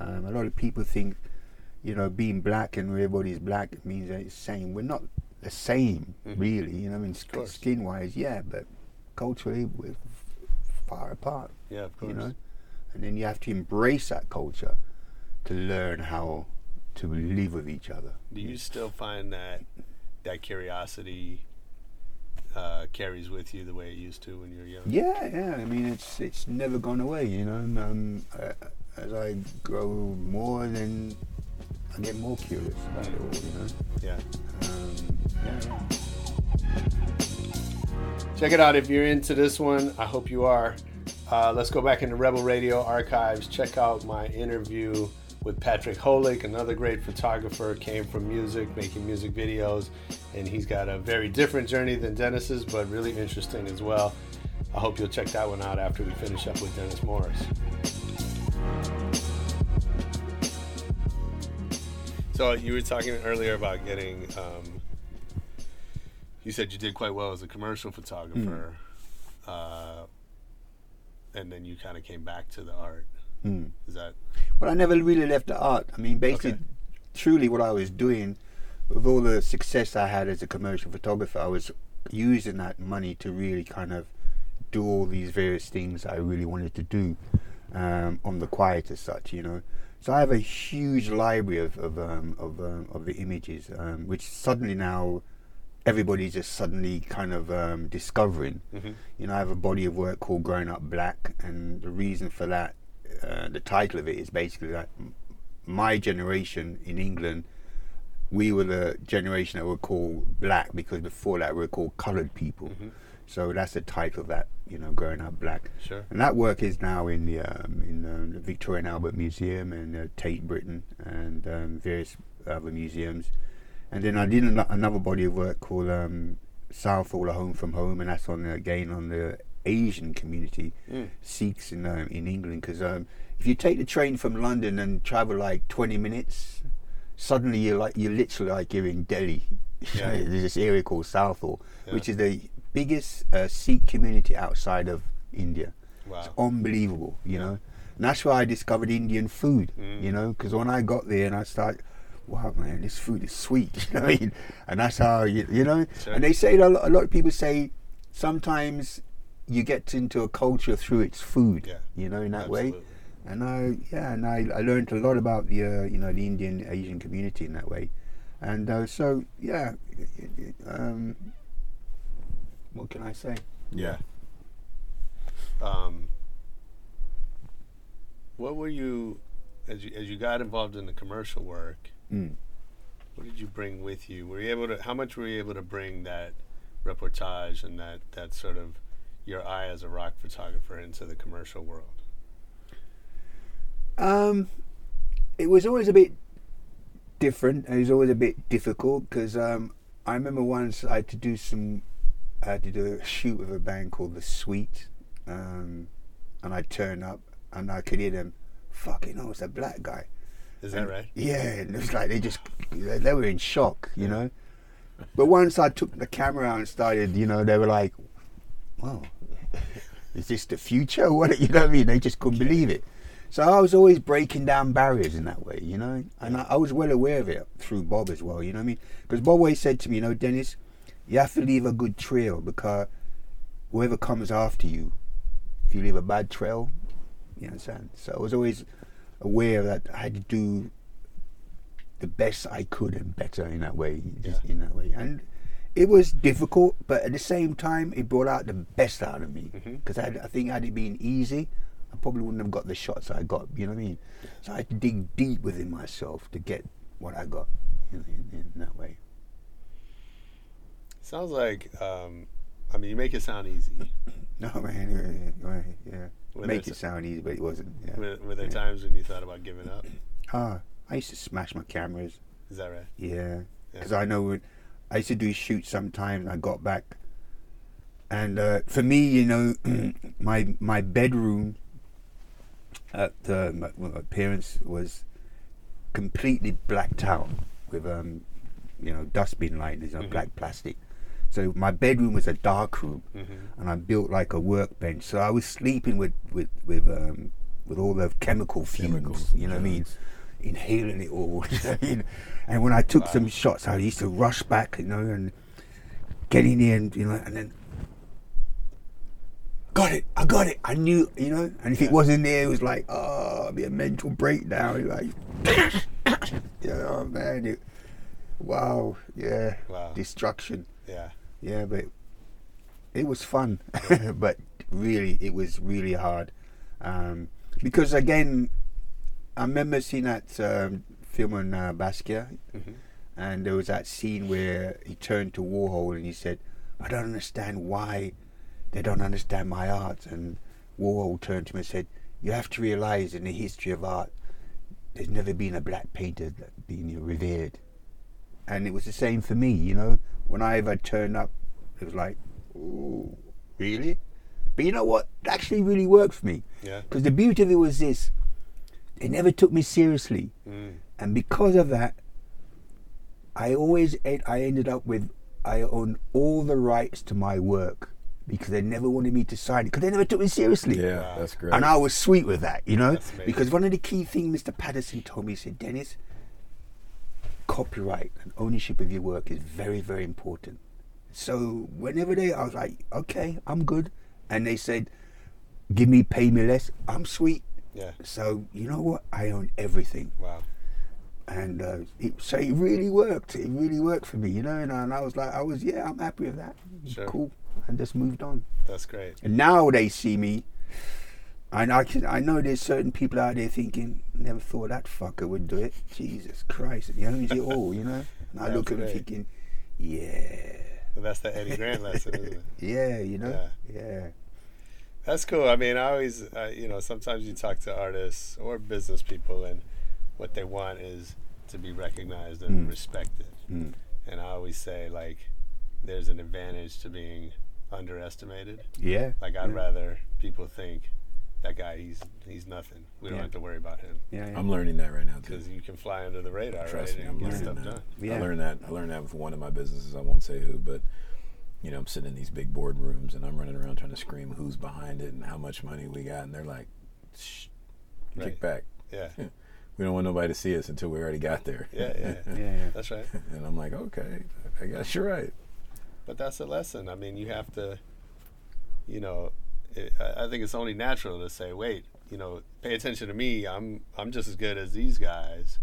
Um, a lot of people think, you know, being black and everybody's black means that it's the same. We're not the same, Mhm. really. You know, I mean, course. skin wise, yeah, but culturally, we're f- far apart. Yeah, of course. You know, and then you have to embrace that culture to learn how to live with each other. Do you still find that that curiosity uh, carries with you the way it used to when you were young. Yeah, yeah. I mean, it's it's never gone away. You know, um, uh, as I grow more, then I get more curious about it all. You know. Yeah. Um, yeah. Check it out if you're into this one. I hope you are. Uh, let's go back into Rebel Radio archives. Check out my interview with Patrick Hoelck, another great photographer. Came from music, making music videos, and he's got a very different journey than Dennis's, but really interesting as well. I hope you'll check that one out after we finish up with Dennis Morris. So you were talking earlier about getting. Um, you said you did quite well as a commercial photographer, uh, and then you kind of came back to the art. Mm. Is that Well, I never really left the art. I mean, basically, Okay. truly, what I was doing with all the success I had as a commercial photographer, I was using that money to really kind of do all these various things I really wanted to do um, on the quiet as such, you know. So I have a huge library of of um, of, um, of the images, um, which suddenly now everybody's just suddenly kind of um, discovering. Mhm. You know, I have a body of work called Growing Up Black, and the reason for that, uh, the title of it is basically that my generation in England, we were the generation that were called black because before that we were called coloured people. So that's the title of that, you know, Growing Up Black. Sure. And that work is now in the um, in um, the Victoria and Albert Museum and uh, Tate Britain and um, various other museums. And then I did an- another body of work called um, Southall, A Home from Home, and that's on the, again on the Asian community, Mm. Sikhs in um, in England. Because um, if you take the train from London and travel like 20 minutes, suddenly you're like you're literally like you're in Delhi. Yeah. There's this area called Southall, Yeah. which is the biggest uh, Sikh community outside of India. It's unbelievable, you know. And that's where I discovered Indian food, Mm. you know, because when I got there and I started, wow, man, this food is sweet, you know I mean? And that's how, you, you know, Sure. and they say, a lot, a lot of people say sometimes you get into a culture through its food, Yeah. you know, in that way. And I, yeah, and I, I learned a lot about the, uh, you know, the Indian Asian community in that way. And uh, so, yeah, it- it- um, what can I say? Yeah. Um, what were you as you as you got involved in the commercial work? Mm. What did you bring with you? Were you able to? How much were you able to bring that reportage and that that sort of your eye as a rock photographer into the commercial world? Um, it was always a bit different. It was always a bit difficult because um, I remember once I had to do some, I had to do a shoot with a band called The Sweet, um, and I turned up and I could hear them, fucking hell, it's a black guy. Is that right? Yeah, and it was like they just they, they were in shock, you know. But once I took the camera out and started, you know, they were like, "Wow, is this the future? What you know what I mean?" They just couldn't believe it. So I was always breaking down barriers in that way, you know, and I, I was well aware of it through Bob as well. You know what I mean? Because Bob always said to me, "You know, Dennis, you have to leave a good trail because whoever comes after you, if you leave a bad trail, you understand." So I was always aware that I had to do the best I could and better in that way, just Yeah. in that way. And it was difficult, but at the same time, it brought out the best out of me. Mm-hmm. Because I, I think had it been easy, I probably wouldn't have got the shots I got. You know what I mean? So I had to dig deep within myself to get what I got in, in that way. Sounds like. Um, I mean, you make it sound easy. No man, yeah, yeah, yeah. Were make it sound easy, but it wasn't. Yeah. Were, were there yeah. times when you thought about giving up? Ah, I used to smash my cameras. Is that right? Yeah, Yeah. because I know when I used to do shoots sometimes. And I got back, and uh, for me, you know, my my bedroom at uh, my, my parents was completely blacked out with um, you know, dustbin liners, you know, Mhm. black plastic. So my bedroom was a dark room, Mm-hmm. and I built like a workbench. So I was sleeping with with with um, with all the chemical fumes. Chemicals, you know what I mean? Inhaling it all. you know what I mean? and when I took Wow. some shots, I used to rush back, you know, and get in there, and you know, and then got it. I got it. I knew, you know. And if it wasn't there, it was like, oh, it'd be a mental breakdown. Like, you know, man. It, wow, yeah, Wow. destruction. Yeah. Yeah, but it was fun, but really, it was really hard. Um, because again, I remember seeing that um, film on uh, Basquiat, Mhm. and there was that scene where he turned to Warhol and he said, "I don't understand why they don't understand my art." And Warhol turned to him and said, "You have to realize in the history of art, there's never been a black painter that been revered." And it was the same for me, you know. When I ever turned up, it was like, "Ooh, really?" But you know what? It actually really worked for me. Yeah. Because the beauty of it was this: they never took me seriously, Mm. and because of that, I always en- I ended up with I own all the rights to my work because they never wanted me to sign it because they never took me seriously. Yeah, that's great. And I was sweet with that, you know, because one of the key things Mr. Patterson told me, he said, Dennis, copyright and ownership of your work is very, very important. So whenever they, I was like, okay, I'm good. And they said, give me, pay me less. I'm sweet. Yeah. So you know what? I own everything. Wow. And uh, it, so it really worked. It really worked for me, you know. And, I- and I was like, I was, yeah, I'm happy with that. Sure. Cool. And just moved on. That's great. And now they see me, and I can, I know there's certain people out there thinking, never thought that fucker would do it. Jesus Christ, and he owns it all, you know. And I look at him thinking, yeah, Well, that's the Eddie Grant lesson, isn't it? yeah, you know, Yeah. yeah, That's cool. I mean, I always, uh, you know, sometimes you talk to artists or business people, and what they want is to be recognized and Mm. respected. Mm. And I always say, like, there's an advantage to being underestimated. yeah. Like, I'd yeah. rather people think that guy, he's he's nothing. We don't Yeah. have to worry about him yeah, yeah. I'm learning that right now because you can fly under the radar, Trust right? me, I'm learning stuff that. done. Yeah. I learned that. I learned that with one of my businesses. I won't say who, but you know, I'm sitting in these big boardrooms and I'm running around trying to scream who's behind it and how much money we got, and they're like, Shh, Right. "Kick back. Yeah, We don't want nobody to see us until we already got there." yeah, yeah. yeah, yeah. That's right. and I'm like, "Okay, I guess you're right." But that's a lesson. I mean, you have to, you know, it, I I think it's only natural to say, wait, you know, pay attention to me. I'm I'm just as good as these guys,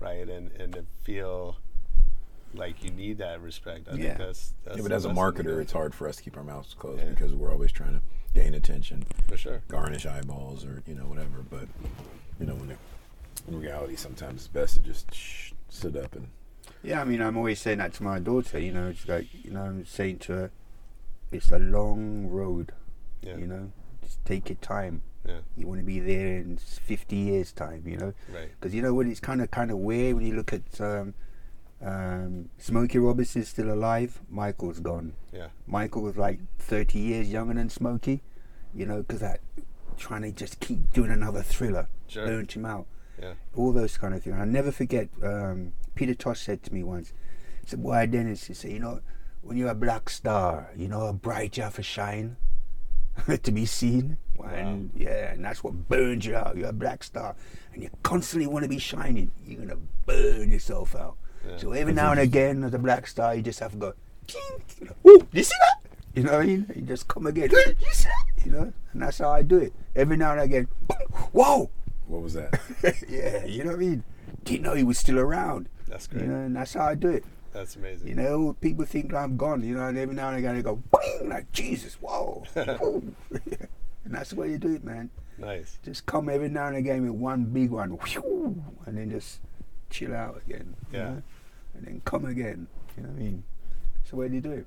right? And and to feel like you need that respect. I Yeah. think that's, that's Yeah, but as a marketer, it's hard for us to keep our mouths closed Yeah. because we're always trying to gain attention, for sure. garnish eyeballs, or you know whatever. But you know, when it, in reality, sometimes it's best to just shh, sit up and Yeah, I mean, I'm always saying that to my daughter. You know, it's like you know, I'm saying to her, it's a long road. Yeah. You know, just take your time. Yeah. You want to be there in 50 years' time. You know, Right. because you know when it's kind of kind of weird when you look at um, um, Smokey Robinson's still alive. Michael's gone. Yeah. Michael was like 30 years younger than Smokey. You know, because that trying to just keep doing another thriller Sure. burnt him out Yeah. all those kind of things. I never forget. Um, Peter Tosh said to me once, "He said, why Dennis?" He said, "You know, when you're a black star, you know how bright you have to shine to be seen, and yeah, and that's what burns you out. You're a black star, and you constantly want to be shining. You're gonna burn yourself out. Yeah. So every now and again, as a black star, you just have to go, "Ching," you "Ooh, you see that?" You know what I mean? You just come again, you see that? You know, and that's how I do it. Every now and again, whoa. what was that? yeah, you know what I mean? Didn't know he was still around. That's great. You know, and that's how I do it. That's amazing. You know, people think I'm gone, you know, and every now and again they go, bang, like, Jesus, whoa. And that's the way you do it, man. nice. Just come every now and again with one big one, whew, and then just chill out again. you Yeah. know? And then come again. You know what I mean? That's the way they do it.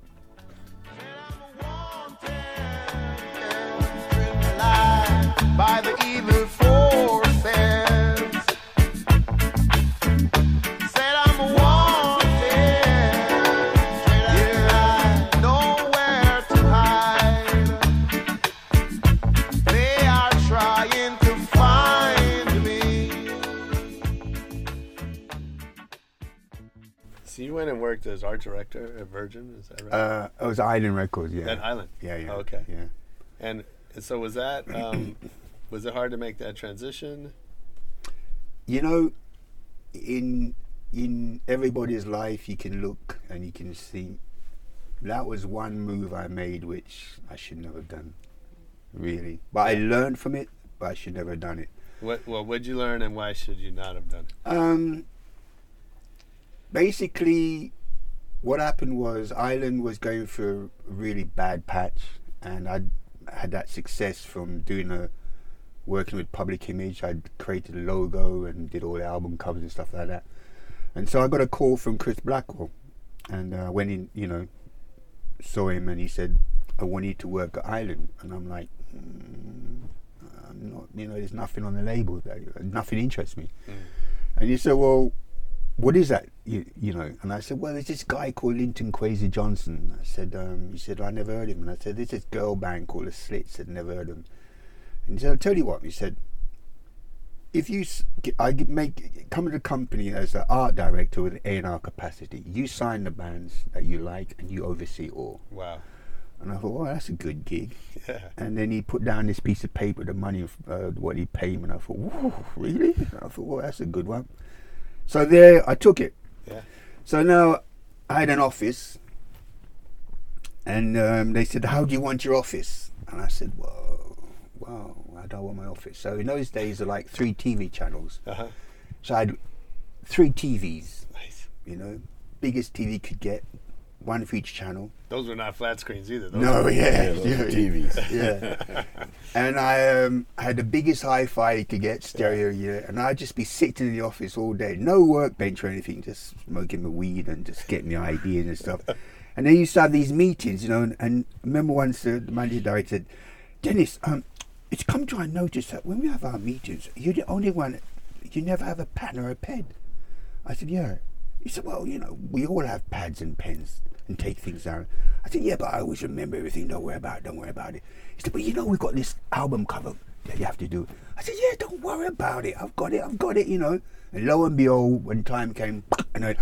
Worked as art director at Virgin, is that right? Uh, it was Island Records, yeah. At Island. Yeah, yeah. Oh, okay. Yeah. And so was that um, was it hard to make that transition? you know in in everybody's life you can look and you can see that was one move i made which i should never have done really but i learned from it but i should never have done it What well what'd you learn and why should you not have done it? um basically, what happened was Island was going through a really bad patch, and I had that success from doing a working with Public Image. I'd created a logo and did all the album covers and stuff like that. And so I got a call from Chris Blackwell, and uh, went in, you know, saw him, and he said, "I want you to work at Island," and I'm like. Mm, I'm not, you know, there's nothing on the label. That, nothing interests me. And he said, "Well, what is that? You, you know?" And I said, "Well, there's this guy called Linton Kwesi Johnson." I said, um, "He said I never heard of him." And I said, "There's this girl band called the Slits. I'd never heard of him." And he said, "I'll tell you what." He said, "If you, I make come to the company as an art director with an A and R capacity, you sign the bands that you like and you oversee all." Wow. And I thought, "Well, that's a good gig." Yeah. And then he put down this piece of paper, the money, uh, what he paid me. And I thought, whoa, really? And I thought, well, that's a good one. So there, I took it. Yeah. So now I had an office, and um, they said, "How do you want your office?" And I said, "Well, well, I don't want my office." So in those days, there were like three TV channels. Uh-huh. So I had three TVs. Nice. You know, biggest TV could get, one for each channel. Those were not flat screens either. Those No, were- yeah, Yeah, those yeah, are TVs. yeah. and I um, had the biggest hi-fi you could get, stereo, yeah. And I'd just be sitting in the office all day, no workbench or anything, just smoking my weed and just getting the ideas and stuff. And they used to have these meetings, you know. And, and I remember once the, the managing director said, "Dennis, um, it's come to our notice that when we have our meetings, you're the only one. You never have a pen or a pen." I said, "Yeah." He said, "Well, you know, we all have pads and pens and take things down." I said, "Yeah, but I always remember everything. Don't worry about it. Don't worry about it." He said, "But you know, we've got this album cover that you have to do." I said, "Yeah, don't worry about it. I've got it. I've got it. You know." And lo and behold, when time came, and I, went,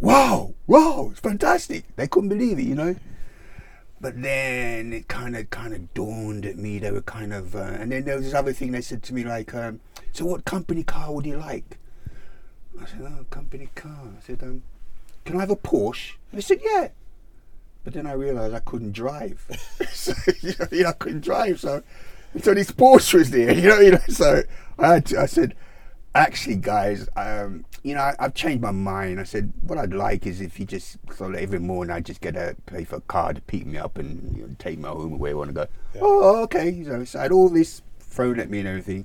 wow, wow, it's fantastic. They couldn't believe it, you know. But then it kind of kind of dawned at me. They were kind of, uh, and then there was this other thing they said to me like, um, "So what company car would you like?" I said, "Oh, company car." I said, um, "Can I have a Porsche?" And they said, "Yeah." But then I realised I couldn't drive. so, you know, you know, I couldn't drive, so so this Porsche was there, you know. You know, so I had to, I said, actually, guys, um, you know, I, I've changed my mind. I said, what I'd like is if you just so that every morning I just get a pay for a car to pick me up and you know, take me home where I want to go. Oh, okay. So, so I had all this thrown at me and everything.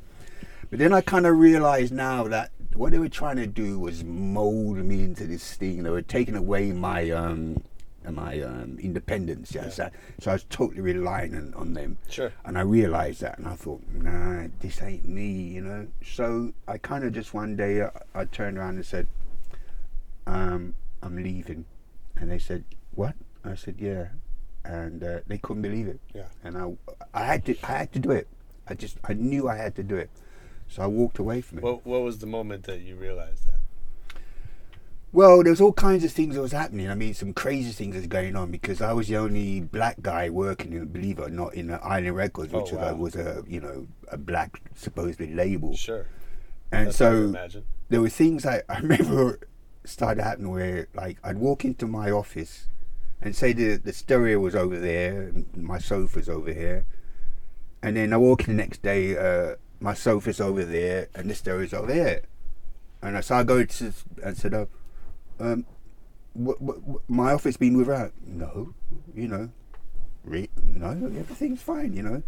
But then I kind of realised now that what they were trying to do was mold me into this thing. They were taking away my um, my um, independence. Yeah. So, so I was totally relying on, on them. Sure. And I realised that, and I thought, nah, this ain't me, you know. So I kind of just one day I, I turned around and said, um, I'm leaving, and they said, what? I said, yeah, and uh, they couldn't believe it. Yeah. And I, I had to, I had to do it. I just, I knew I had to do it. So I walked away from it. What What was the moment that you realized that? Well, there was all kinds of things that was happening. I mean, some crazy things was going on because I was the only black guy working in, believe it or not, in Island Records, Oh, which was, wow. a, was a you know a black supposedly label. Sure. And That's so there were things I, I remember started happening where like I'd walk into my office and say the the stereo was over there, and my sofa's over here, and then I walk in the next day, uh, my sofa's over there, and the stereo's over there, and I, so I go to and said, oh, um, what, what, what, my office been without? No, you know, re- no, everything's fine, you know.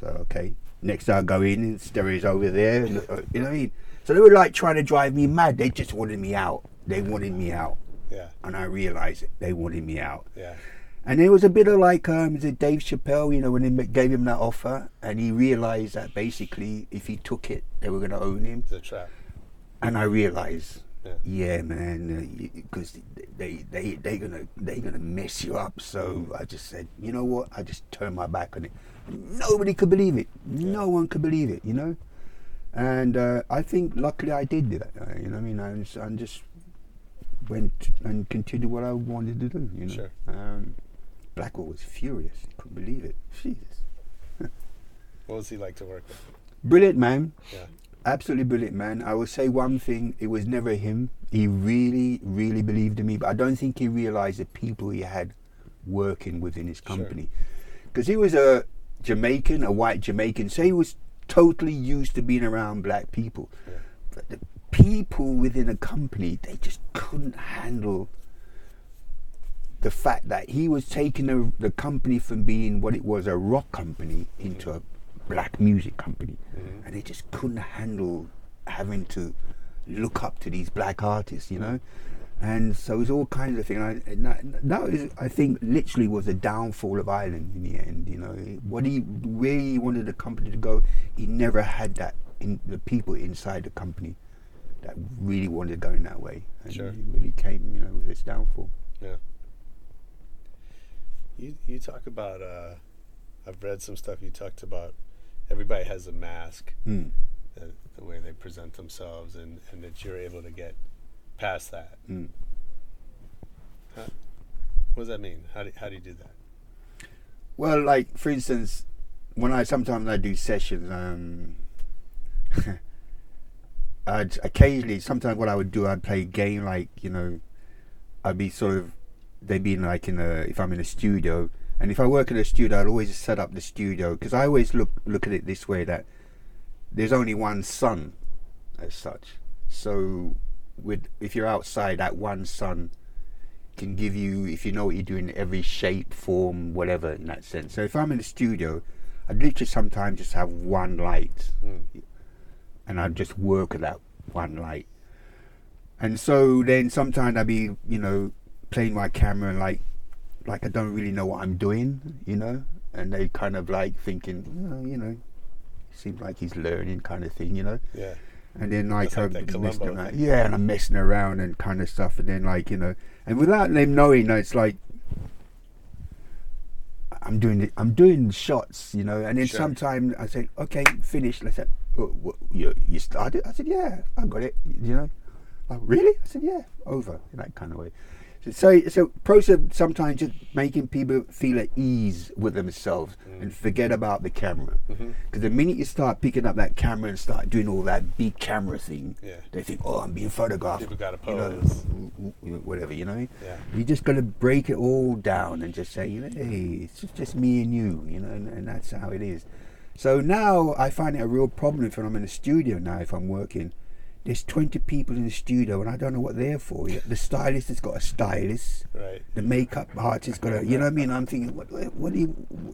So okay, next day I go in and stereo's over there, and, uh, you know what I mean. So they were like trying to drive me mad. They just wanted me out. They wanted me out, Yeah. and I realised it. They wanted me out. Yeah. And it was a bit of like, um, is it Dave Chappelle, you know, when they gave him that offer, and he realised that basically if he took it, they were going to own him. A trap. And I realised, Yeah. yeah, man, because they they they gonna they gonna mess you up. So I just said, you know what? I just turned my back on it. Nobody could believe it. No one could believe it. You know. And uh, I think luckily I did do that. uh, You know, what I mean, I just, I just went and continued what I wanted to do. You know. Sure. Um, Blackwell was furious. He couldn't believe it. Jesus. What was he like to work with? Brilliant man. Yeah. Absolutely brilliant man. I will say one thing, it was never him. He really, really believed in me, but I don't think he realised the people he had working within his company. Because he was a Jamaican, a white Jamaican, so he was totally used to being around black people. But the people within a company they just couldn't handle the fact that he was taking the, the company from being what it was a rock company into a black music company. Mm-hmm. And they just couldn't handle having to look up to these black artists you know? And so it was all kinds of things I, and that, that was i think literally was a downfall of Island in the end you know? What he where he wanted the company to go he never had that in the people inside the company that really wanted to go in that way. And Sure. it really came you know with its downfall. Yeah. You you talk about uh I've read some stuff you talked about everybody has a mask Mm. the, the way they present themselves and, and that you're able to get past that. Mm. Huh? What does that mean? How do, how do you do that? Well, like for instance, when I sometimes I do sessions, um, I'd occasionally sometimes what I would do I'd play a game like you know, I'd be sort of they'd been like in a if I'm in a studio and if I work in a studio I'd always set up the studio because I always look look at it this way that there's only one sun as such. So with if you're outside, that one sun can give you, if you know what you're doing, every shape, form, whatever in that sense. So if I'm in the studio, I'd literally sometimes just have one light, hmm. and I'd just work at that one light. And so then sometimes I'd be, you know, playing my camera and like, like I don't really know what I'm doing, you know, and they kind of like thinking, oh, you know, seems like he's learning kind of thing, you know. Yeah. And then like, That's like I'm that messing Columbo around. yeah, and I'm messing around and kind of stuff, and then like you know, and without them knowing, it's like I'm doing the, I'm doing shots, you know, and then Sure. sometimes I say, okay, finished. I said, oh, what, you you started? I said, yeah, I got it. You know, like really? I said, yeah, over in that kind of way. So, so, process sometimes just making people feel at ease with themselves Mm. and forget about the camera. Because Mm-hmm. the minute you start picking up that camera and start doing all that big camera thing, Yeah. they think, oh, I'm being photographed. People you know, pose. w- w- whatever, you know. Yeah. You just got to break it all down and just say, you know, hey, it's just, me and you, you know, and, and that's how it is. So now I find it a real problem if I'm in the studio now, if I'm working. There's 20 people in the studio and I don't know what they're for. The stylist has got a stylist. Right. The makeup artist has got a, you know what I mean? I'm thinking, what, what, you,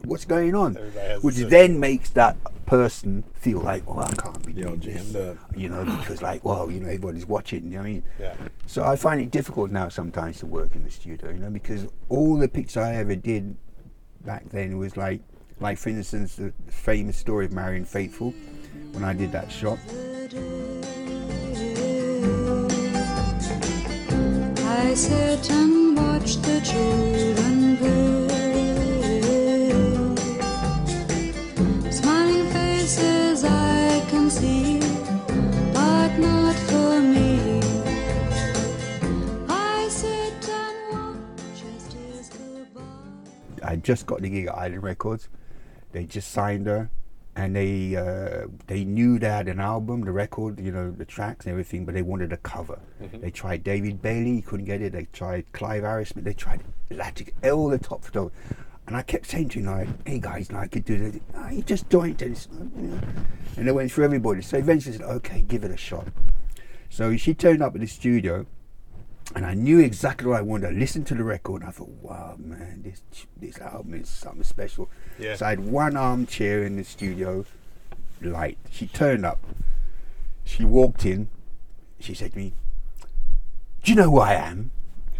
what's going on? Which then makes that person feel like, oh, I can't be Yo, doing this. You know, because like, well, you know, everybody's watching, you know what I mean? Yeah. So I find it difficult now sometimes to work in the studio, you know, because all the pictures I ever did back then was like, like for instance, the famous story of Marianne Faithfull, when I did that shot. I sit and watch the children grow. Smiling faces I can see, but not for me. I sit and watch as tears go by. I just got the gig at Island Records. They just signed her, and they uh, they knew they had an album, the record, you know, the tracks and everything, but they wanted a cover. They tried David Bailey, he couldn't get it. They tried Clive Harris, but they tried Latic, all the top photographers. And I kept saying to him, like, hey guys, like, I could do this. Oh, you just joined this. And they went through everybody. So eventually I said, okay, give it a shot. So she turned up at the studio, and I knew exactly what I wanted. I listened to the record, and I thought, "Wow, man, this this album is something special." Yeah. So I had one armchair in the studio, light. She turned up. She walked in. She said to me, "Do you know who I am?"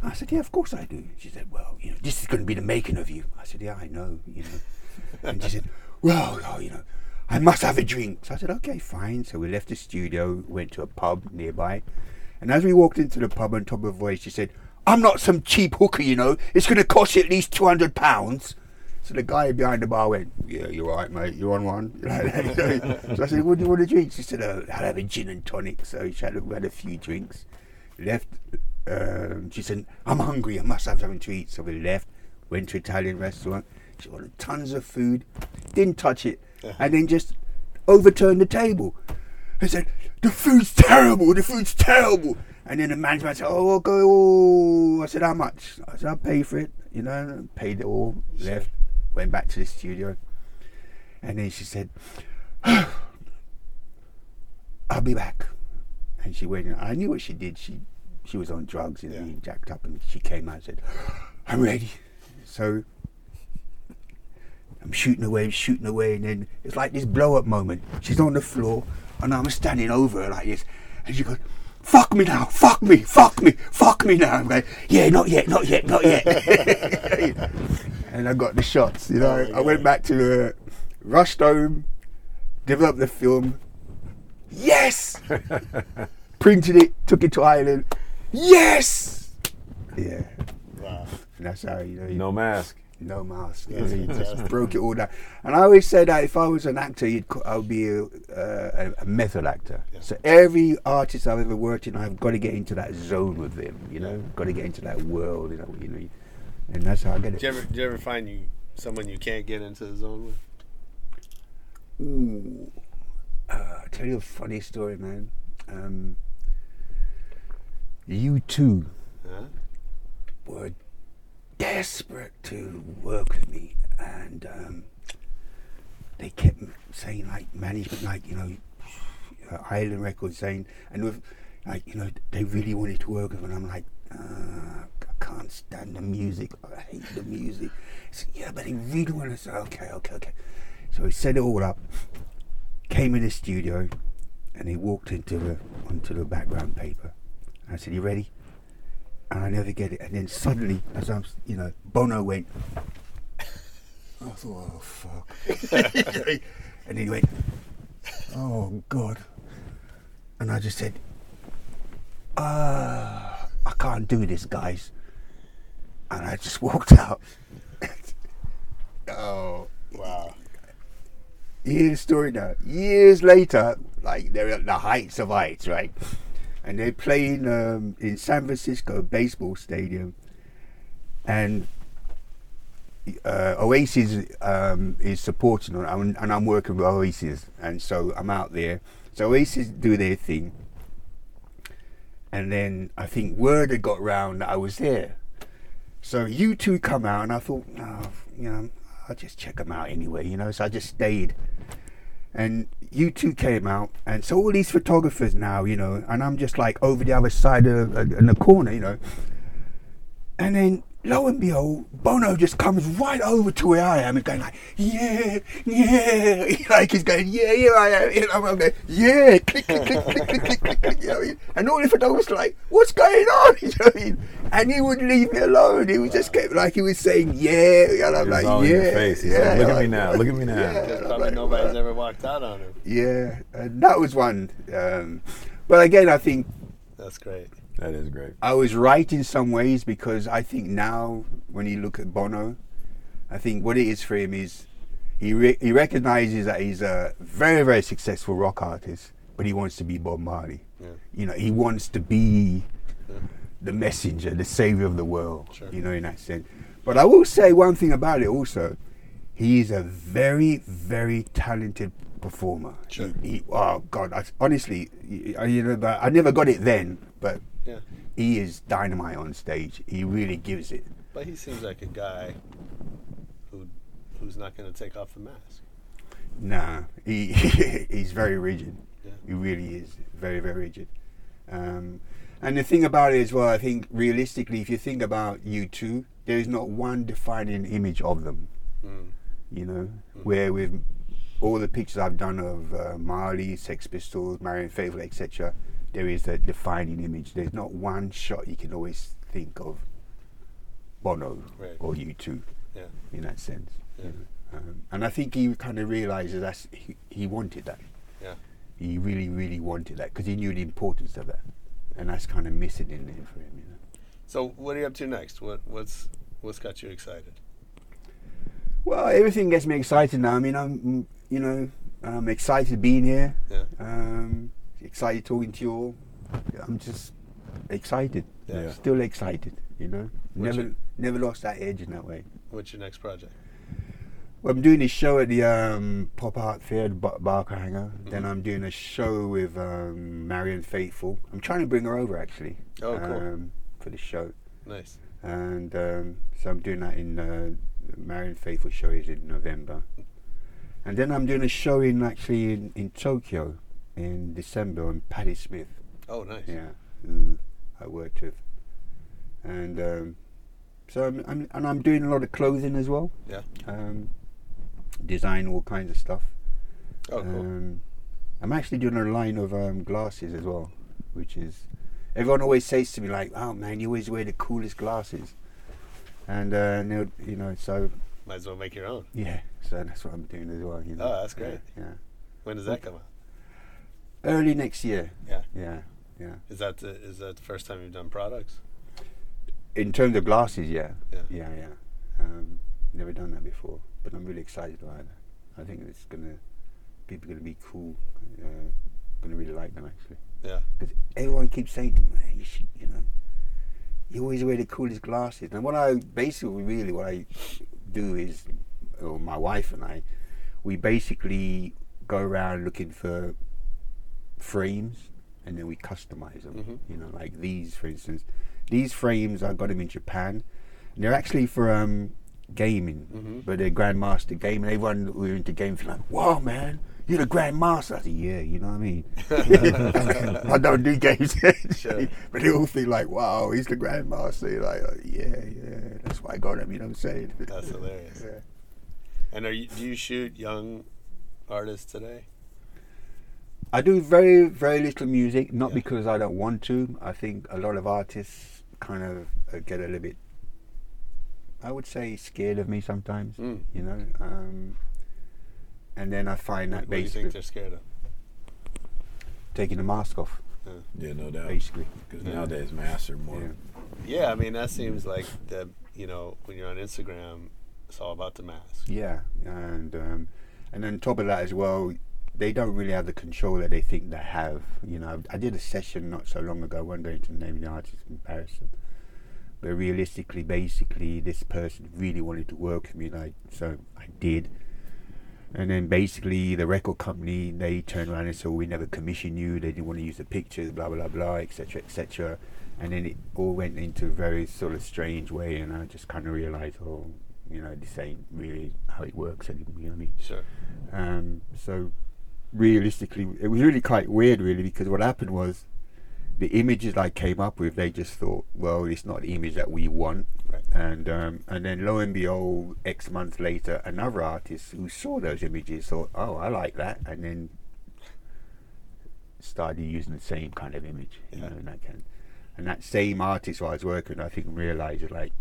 I said, "Yeah, of course I do." She said, "Well, you know, this is going to be the making of you." I said, "Yeah, I know." You know, and she said, "Well, oh, you know." I must have a drink. So I said, okay, fine. So we left the studio, went to a pub nearby. And as we walked into the pub on top of voice, she said, I'm not some cheap hooker, you know. It's going to cost you at least £200. So the guy behind the bar went, Yeah, you're right, mate. You're on one. so I said, What do you want to drink? She said, uh, I'll have a gin and tonic. So she had, we had a few drinks. Left. Um, she said, I'm hungry. I must have something to eat. So we left, went to Italian restaurant. She ordered tons of food, didn't touch it, and then just overturned the table. I said, the food's terrible, the food's terrible. And then the management said, oh, okay, oh. I said, how much? I said, I'll pay for it. You know, paid it all, left, went back to the studio. And then she said, I'll be back. and she went. I knew what she did. She she was on drugs and being jacked up, and she came out and said, "I'm ready." So I'm shooting away, shooting away, and then it's like this blow up moment. She's on the floor, and I'm standing over her like this, and she goes, "Fuck me now, fuck me, fuck me, fuck me now." I'm going, "Yeah, not yet, not yet, not yet." and I got the shots. You know, I went back to uh, rushed home, developed the film. Yes, printed it, took it to Island. Yes, yeah. Wow. And that's how you know. You No mask. No mask. That's you just broke it all down. And I always say that if I was an actor, I would be a, uh, a, method actor. So every artist I've ever worked in, I've got to get into that zone with them. You know, got to get into that world. You know, you know, and that's how I get it. Did you ever, did you ever find you someone you can't get into the zone with? Ooh. Uh, I'll tell you a funny story, man. Um, U2 Huh? were desperate to work with me, and um, they kept saying like management, like you know, uh, Island Records saying, and with like you know, they really wanted to work with, me, and I'm like, uh, I can't stand the music. I hate the music. He yeah, but they really want to say, okay, okay, okay. So he set it all up, came in the studio, and he walked into the onto the background paper. I said, "You ready?" And I never get it. And then suddenly, as I'm, you know, Bono went. I thought, oh fuck. and he went, oh god. And I just said, ah, I can't do this, guys. And I just walked out. oh, Wow. hear the story now. Years later, like they're at the heights of heights, right? And they're playing um, in San Francisco baseball stadium, and uh, Oasis um, is supporting on, I'm- and I'm working with Oasis, and so I'm out there. So Oasis do their thing, and then I think word had got round that I was there. So U2 come out, and I thought, oh, you know, I'll just check them out anyway, you know. So I just stayed, and U2 came out, and so all these photographers now, you know, and I'm just like over the other side of uh, in the corner, you know. And then lo and behold, Bono just comes right over to where I am and going like, yeah, yeah, like he's going, yeah, here I am, you know, I'm going, yeah, click, click, click, click, click, click, click, click, you know what I mean? And all the photographers were like, what's going on? You know what I mean? And he wouldn't leave me alone. He was just kept like he was saying, yeah, and I'm It was like, all in yeah, your face. He's yeah, like, look at me now. Look at me now. yeah. Because probably like, nobody's wow. ever walked out on him. Yeah, and that was one. Um, but again, I think That's great. That is great. I was right in some ways because I think now, when you look at Bono, I think what it is for him is he re- he recognizes that he's a very very successful rock artist, but he wants to be Bob Marley. Yeah. You know, he wants to be the messenger, the savior of the world. Sure. You know, in that sense. But I will say one thing about it also. He is a very very talented performer. Sure. He, he- oh God, I, honestly, I, you know, I never got it then, but Yeah. he is dynamite on stage. He really gives it. But he seems like a guy who who's not going to take off the mask. Nah, he he's very rigid. Yeah. He really is very very rigid. Um, and the thing about it as well, I think realistically, if you think about U2, there is not one defining image of them. Mm. You know, where with all the pictures I've done of uh, Marley, Sex Pistols, Marianne Faithfull, etc., there is a defining image. There's not one shot you can always think of Bono Right. or U2 Yeah. in that sense. Yeah. you know. Um, and I think he kind of realizes that he, he wanted that. Yeah. He really, really wanted that because he knew the importance of that, and that's kind of missing in there for him. You know. So what are you up to next? What what's what's got you excited? Well, everything gets me excited now. I mean, I'm, you know, I'm excited being here. Yeah. Um, excited talking to you all. I'm just excited. Yeah. Still excited. You know, What's never, your- never lost that edge in that way. What's your next project? Well, I'm doing this show at the um, Pop Art Fair, Barker Hangar. Mm-hmm. Then I'm doing a show with um, Marianne Faithfull. I'm trying to bring her over actually. Oh, cool. Um, for the show, Nice. and um, so I'm doing that in uh, Marianne Faithfull show is in November, and then I'm doing a show in actually in, in Tokyo in December on Patti Smith. Oh, nice. Yeah, who I worked with, and um, so I'm, I'm and I'm doing a lot of clothing as well. Yeah. Um, design all kinds of stuff. Oh, cool. Um, I'm actually doing a line of um, glasses as well, which is everyone always says to me like, "Oh man, you always wear the coolest glasses," and uh, and they'll- you know, so Might as well make your own. yeah, so that's what I'm doing as well. You know? Oh, that's great. Yeah. When does that come out? Early next year. Yeah. Yeah. Yeah. Is that the, is that the first time you've done products? In terms of glasses, yeah. Yeah. Yeah, yeah. Um, never done that before, but I'm really excited about it. I think it's gonna people gonna be cool. Uh, gonna really like them actually. Yeah. Because everyone keeps saying to me, you should, you know, you always wear the coolest glasses. And what I basically really what I do is, or my wife and I, we basically go around looking for frames and then we customize them. Mhm. You know, like these, for instance. These frames I got them in Japan. And they're actually for um, gaming, Mhm. but they're grandmaster gaming. Everyone who are into gaming feel like, "Wow, man, you're the grandmaster." I said, "Yeah, you know what I mean." I don't do games, Sure. but they all feel like, "Wow, he's the grandmaster." You're like, oh, "Yeah, yeah, that's why I got him." You know what I'm saying? That's hilarious. Yeah. And are you, do you shoot young artists today? I do very, very little music, not Yeah. because I don't want to. I think a lot of artists kind of uh, get a little bit, I would say, scared of me sometimes. Mm. You know, um, and then I find What, that what do you think they're scared of? taking the mask off, Yeah, no doubt. basically. Because Yeah. nowadays masks are more. Yeah. Yeah, I mean that seems like the you know when you're on Instagram, it's all about the mask. Yeah, and um, and on top of that as well, they don't really have the control that they think they have. You know, I did a session not so long ago. I won't go into the name of the artist in comparison, but realistically, basically, this person really wanted to work with me, like so I did. And then basically, the record company they turned around and said, "We never commissioned you. They didn't want to use the pictures, blah blah blah, etc. etc." And then it all went into a very sort of strange way, and I just kind of realized, oh, you know, this ain't really how it works anymore. You know what I mean? Sure. Um, so realistically, it was really quite weird, really, because what happened was the images I came up with, they just thought, well, it's not the image that we want. Right. And um, and then lo and behold, X months later, another artist who saw those images thought, oh, I like that, and then started using the same kind of image, you Yeah. know, and that kind. And that same artist who I was working, with, I think, realized like,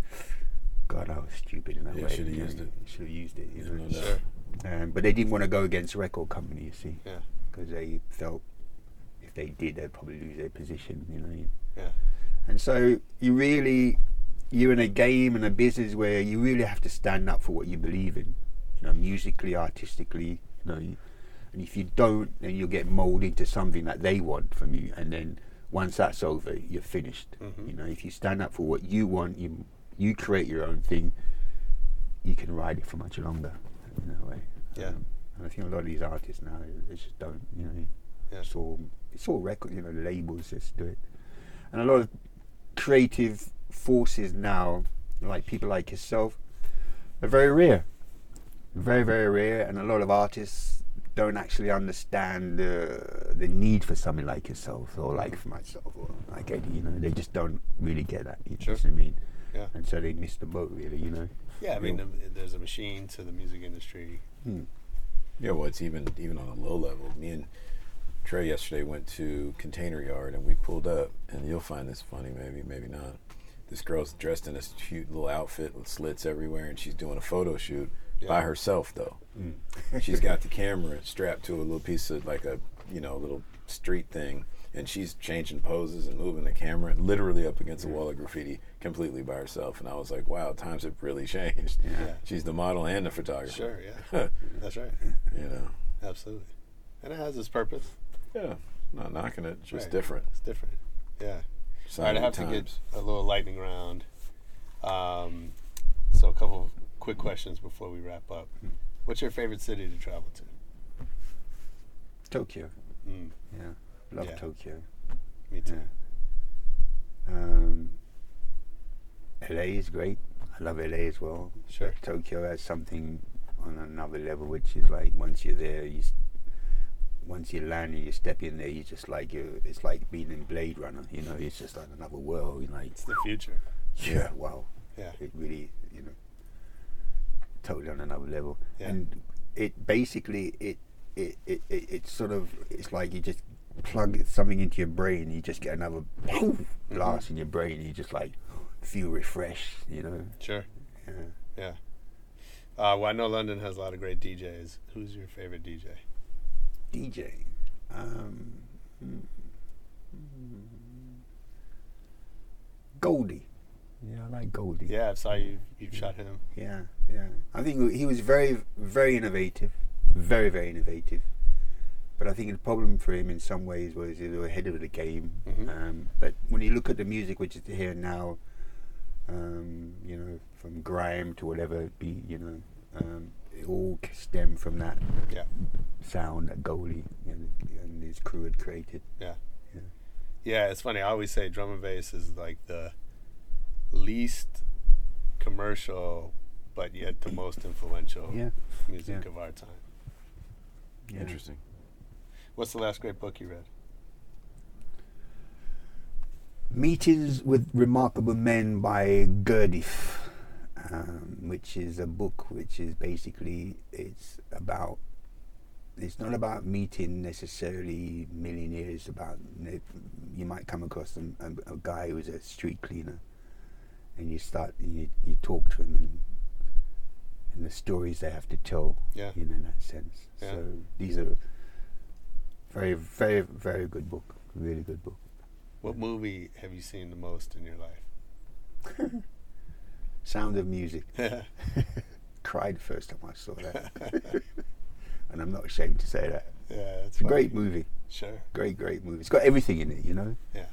God, I was stupid in that Yeah, way. shoulda used it. Should have used it. You Yeah, know? no. Um, but they didn't want to go against the record company, you see, Yeah. because they felt if they did, they'd probably lose their position. You know. Yeah. And so you really, you're in a game and a business where you really have to stand up for what you believe in, you know, musically, artistically, you know. And if you don't, then you'll get molded into something that they want from you, and then once that's over, you're finished. Mhm. You know, if you stand up for what you want, you you create your own thing. You can ride it for much longer. In that way. Yeah. Um, and I think a lot of these artists now, they just don't. You know, Yeah. it's all it's all record. You know, labels just do it and a lot of creative forces now, like people like yourself, are very rare. Very, very rare, and a lot of artists don't actually understand the the need for something like yourself, or like for myself, or like Eddie. You know, they just don't really get that. You know what I mean? Yeah. And so they miss the boat, really. You know. Yeah, I mean, um, there's a machine to the music industry. Hmm. Yeah, well, it's even even on a low level. Me and Trey yesterday went to Container Yard and we pulled up, and you'll find this funny, maybe, maybe not. This girl's dressed in this cute little outfit with slits everywhere, and she's doing a photo shoot by herself, though. she's got the camera strapped to a little piece of like a you know little street thing, and she's changing poses and moving the camera, literally up against a wall of graffiti, completely by herself. And I was like, wow, times have really changed. Yeah. She's the model and the photographer. Sure, yeah. That's right. you know. Absolutely. And it has its purpose. Yeah, not knocking it, just Right. different. It's different. Yeah. All right, I have to get a little lightning round. Um, so, a couple of quick questions before we wrap up. What's your favorite city to travel to? Tokyo. Mm, Yeah. I love Yeah. Tokyo. me too. Um, LA is great. I love LA as well. Sure. Tokyo has something on another level, which is like once you're there, you s- once you land and you step in there, you just like you. It's like being in Blade Runner. You know, it's just like another world. You know, It's the future. yeah, wow. Yeah. It really, you know, totally on another level. Yeah. And it basically it it, it it it's sort of it's like you just plug something into your brain, you just get another poof, blast in your brain. You just like feel refreshed. You know. Sure. Yeah. Yeah. Uh, well, I know London has a lot of great DJs. Who's your favorite DJ? DJ. Um, mm, mm, Goldie. Yeah, I like Goldie. Yeah, I saw you. You shot him. Yeah, yeah. I think he was very, very innovative. Very, very innovative. But I think the problem for him in some ways was he was ahead of the game. Mhm. Um, but when you look at the music which is here now, um, you know, from grime to whatever it be, you know, um, it all stemmed from that Yeah. sound that Goldie and, and his crew had created. Yeah. Yeah. Yeah, it's funny. I always say drum and bass is like the least commercial, but yet the most influential Yeah. music Yeah. of our time. Yeah. Interesting. What's the last great book you read? Meetings with Remarkable Men by Gurdjieff, um, which is a book which is basically it's about. It's not about meeting necessarily millionaires. About you might come across a, a, a guy who's a street cleaner, and you start you you talk to him and and the stories they have to tell. Yeah. You know, in that sense. Yeah. So these are very very very good book. Really good book. What movie have you seen the most in your life? Sound of Music. Cried the first time I saw that. and I'm not ashamed to say that. Yeah, it's a great movie. Sure. Great, great movie. It's got everything in it, you know? Yeah.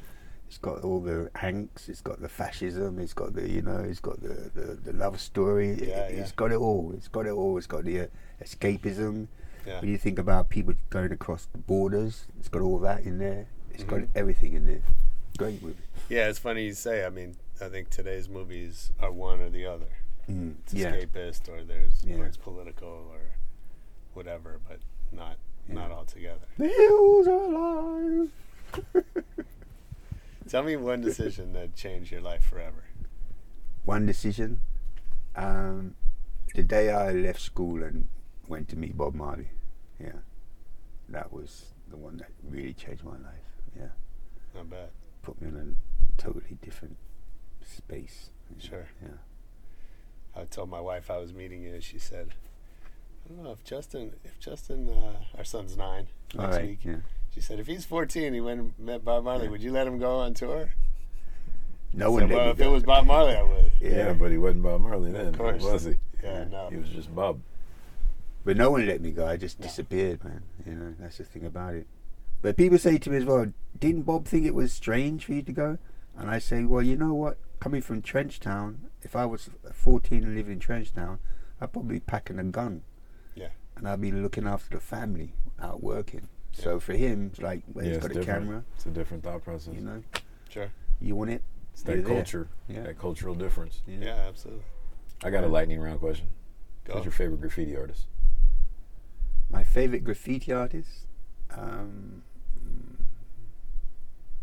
It's got all the angst, it's got the fascism, it's got the, you know, it's got the, the, the love story. It- Yeah, It's yeah. got it all. It's got it all. It's got the uh, escapism. Yeah. When you think about people going across the borders, it's got all that in there. It's got Mhm. everything in there. Great movie. Yeah, it's funny you say. I mean, I think today's movies are one or the other. Mm, It's yeah. escapist, or there's, Yeah. or it's political, or whatever, but not not all together. The hills are alive. Tell me one decision that changed your life forever. one decision. Um, the day I left school and went to meet Bob Marley, yeah, that was the one that really changed my life. Yeah, Not bad. put me in a totally different space. Sure. Yeah. I told my wife I was meeting you. She said, "I don't know if Justin, if Justin, uh, our son's nine next right. week." Yeah. She said, "If he's 14, he went and met Bob Marley. Would you let him go on tour?" No I one said, let well, if it was Bob Marley, I would. Yeah, but he wasn't Bob Marley then, Of course. was he? Yeah, no. He was just Bob. But no one let me go. I just disappeared, man. You know, that's the thing about it. But people say to me as well, didn't Bob think it was strange for you to go? And I say, well, you know what? Coming from Trenchtown, if I was 14 and living in Trenchtown, I'd probably be packing a gun. Yeah. And I'd be looking after the family, out working. So for him, it's like, well, Yeah, he's it's got a different. camera, It's a different thought process. you know, Sure. you want it? It's you're that there. culture, Yeah. that cultural difference. Yeah. Yeah, absolutely. I got a lightning round question. Go. Who's your favorite graffiti artist? My favorite graffiti artist? Um, mm,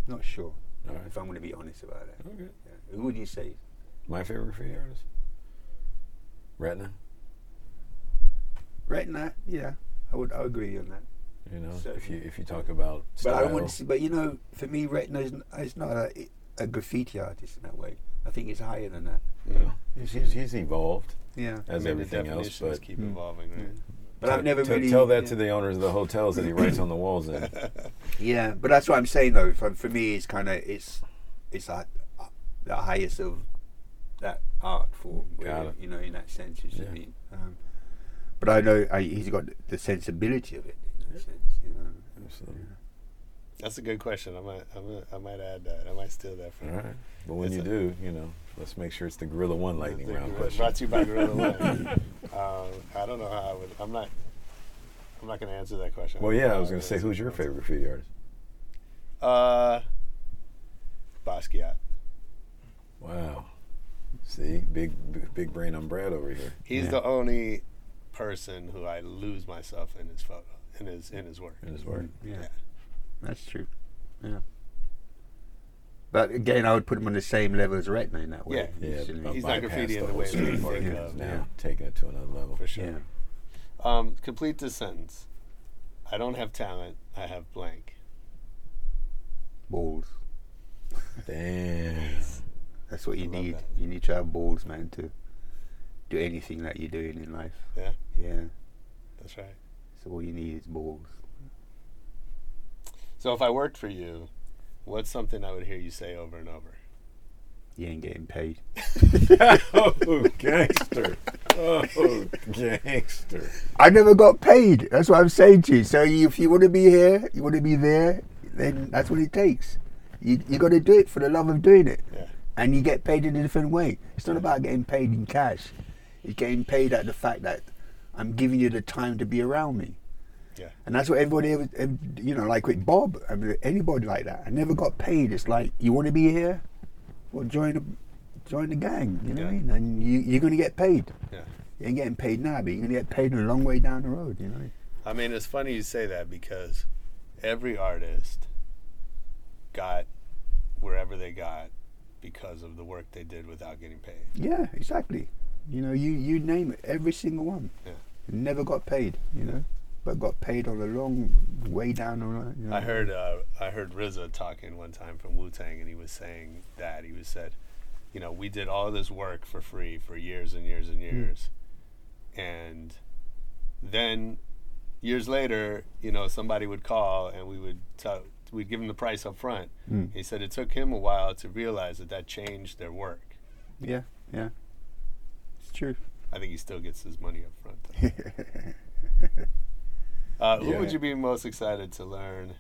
not sure. All right. If I'm going to be honest about that. Okay. Yeah. Who would you say? My favorite graffiti artist? Retna. Retna, yeah, I would I would agree on that. You know, if you if you talk about But I don't want to see. But you know, for me, Retna is, n- is not a, a graffiti artist in that way. I think it's higher than that. Mm. he's, he's, he's evolved Yeah. as I mean, the everything else. But keep evolving, right? But I've never T- really tell that yeah. to the owners of the hotels that he writes on the walls. In. Yeah, but that's what I'm saying though. For, for me, it's kind of it's it's like uh, the highest of that art form. Got really. You know, in that sense, you see I Yeah. mean. Um, but I know I, he's got the sensibility of it in that sense. You know. Absolutely. That's a good question. I might, I might, I might add that. I might steal that from All you. right. But when It's you a- do, you know, let's make sure it's the Guerilla One lightning round Guerilla- question. Brought to you by Guerilla One. um, I don't know how I would. I'm not. I'm not going to answer that question. Well, yeah, I was going to say, who's your favorite graffiti artist? Uh, Basquiat. Wow. See, big big, big brain on Brad over here. He's Yeah. the only person who I lose myself in his photo, in his in his work. in his work. Yeah. That's true. Yeah. But again, I would put him on the same level as Retna in that way. Yeah. Yeah, Shouldn't uh, he? He's not graffiti in the the way street that Fork yeah, of- now yeah. taking it to another level for sure. Yeah. Um, complete this sentence. I don't have talent. I have blank. Balls. Damn. That's what you I love need. that. You need to have balls, man, to do anything that you're doing in life. Yeah, Yeah. that's right. So all you need is balls. So if I worked for you, what's something I would hear you say over and over? You ain't getting paid. oh, gangster. Oh, gangster. I never got paid. That's what I'm saying to you. So if you want to be here, you want to be there, then that's what it takes. You you got to do it for the love of doing it, Yeah. and you get paid in a different way. It's not about getting paid in cash. It's getting paid at the fact that I'm giving you the time to be around me. Yeah. And that's what everybody, ever, you know, like with Bob, I mean, anybody like that. I never got paid. It's like you want to be here, well, join the join the gang. You know what I mean? And you, you're going to get paid. Yeah. You ain't getting paid now, but you're going to get paid a long way down the road. You know? I mean, it's funny you say that because every artist got wherever they got because of the work they did without getting paid. Yeah, exactly. You know, you you name it, every single one. Yeah. Never got paid. You know, but got paid on a long way down the. You know? I heard uh, I heard RZA talking one time from Wu Tang, and he was saying that he was said, you know, we did all this work for free for years and years and years, and then years later, you know, somebody would call and we would tell, we'd give him the price up front. Mm. He said it took him a while to realize that that changed their work. Yeah, yeah. It's true. I think he still gets his money up front. Uh, Who Yeah. would you be most excited to learn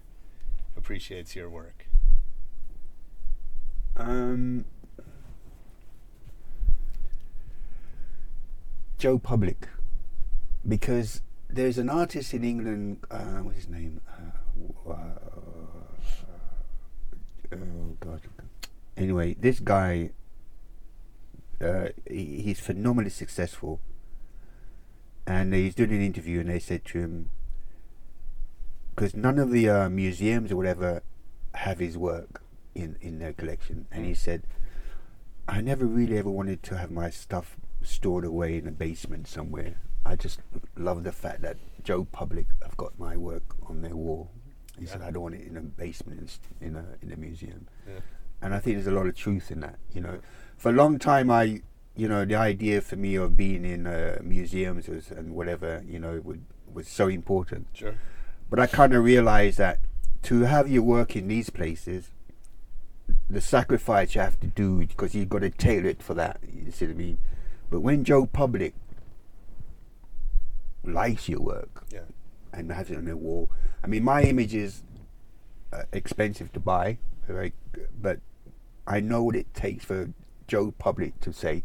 appreciates your work? Um, Joe Public, because there's an artist in England. Uh, what's his name? Uh, uh, oh God. Anyway, this guy. Uh, he, he's phenomenally successful, and he's doing an interview, and they said to him, because none of the uh, museums or whatever have his work in in their collection, and he said, I never really ever wanted to have my stuff stored away in a basement somewhere. I just love the fact that Joe Public have got my work on their wall. He said, I don't want it in a basement in in a in a museum. Yeah. And I think there's a lot of truth in that. You know, for a long time, I you know the idea for me of being in uh, museums was, and whatever you know would, was so important. Sure. But I kind of realized that to have your work in these places, the sacrifice you have to do because you've got to tailor it for that. You see what I mean? But when Joe Public likes your work Yeah. and has it on their wall, I mean, my image is uh, expensive to buy, right? But I know what it takes for Joe Public to say,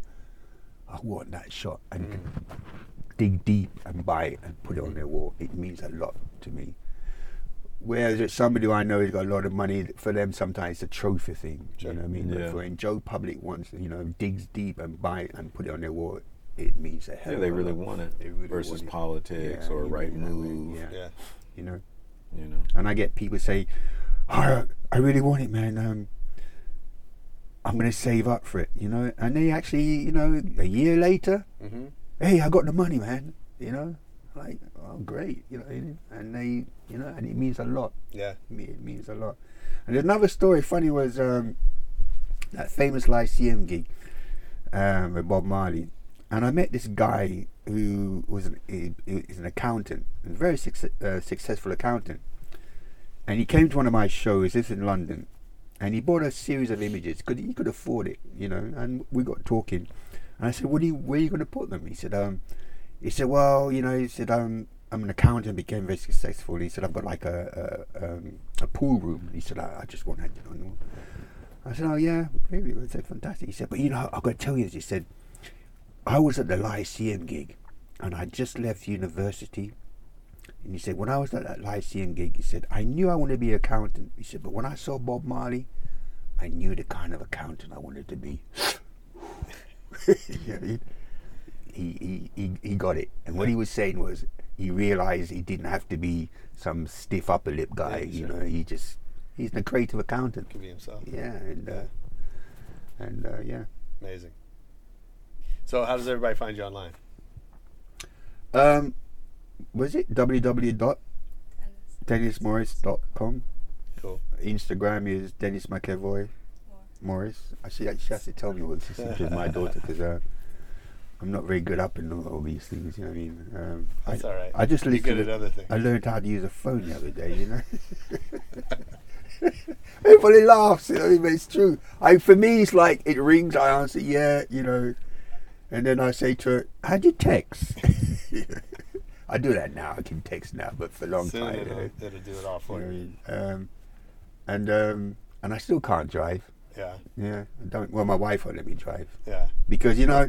"I want that shot," and dig deep and buy it and put it on their wall. It means a lot to me. Whereas it's somebody who I know has got a lot of money, for them sometimes it's a trophy thing. Sure. You know what I mean? But Yeah. for when Joe Public wants, you know, digs deep and buy it and put it on their wall, it means a hell Yeah, they really lot. want it really versus want it. politics Yeah, or right mean that way, move. Yeah. Yeah. You know. You know. And I get people say, oh, I really want it, man. Um, I'm going to save up for it, you know. And they actually, you know, a year later, Mm-hmm. Hey, I got the money, man. You know, like, oh, great, you know. And they, you know, and it means a lot. Yeah. It me- It means a lot. And another story, funny, was um, that famous Lyceum gig um, with Bob Marley. And I met this guy who was an, an accountant, a very success, uh, successful accountant. And he came to one of my shows, this in London, and he bought a series of images because he could afford it, you know. And we got talking, and I said, "What do you? Where are you going to put them?" He said, "Um, he said, well, you know, he said, um, I'm an accountant, and became very successful. He said, I've got like a a, um, a pool room. He said, I, I just want to, you know. I said, oh yeah, really? I said, fantastic. He said, but you know, I've got to tell you this. He said, I was at the Lyceum gig, and I just left university. And he said, when I was at that Lyceum gig, he said, I knew I wanted to be an accountant. He said, but when I saw Bob Marley, I knew the kind of accountant I wanted to be. You know, he, he, he, he, he got it. And what he was saying was, he realized he didn't have to be some stiff upper lip guy. Yeah, you sure. know, he just he's a creative accountant. Could be himself. Yeah, and uh, and uh, yeah. Amazing. So, how does everybody find you online? Um, was it www.dennismorris.com? Cool. Instagram is Dennis McEvoy Morris. Actually, she has to tell me what this is because my daughter because uh, I'm not very good up in all, all these things. You know what I mean? Um, That's I, all right. I just listened. good at other things. I learned how to use a phone the other day. You know. Everybody laughs, you know, what I mean? but it's true. I for me, it's like it rings. I answer, yeah, you know, and then I say to her, "How do you text?" I do that now. I can text now, but for a long Soon time. it'll, uh, it'll do it all for you know you. what I mean? Um, and um, and I still can't drive. Yeah. Yeah, I don't. Well, my wife won't let me drive. Yeah. Because you know,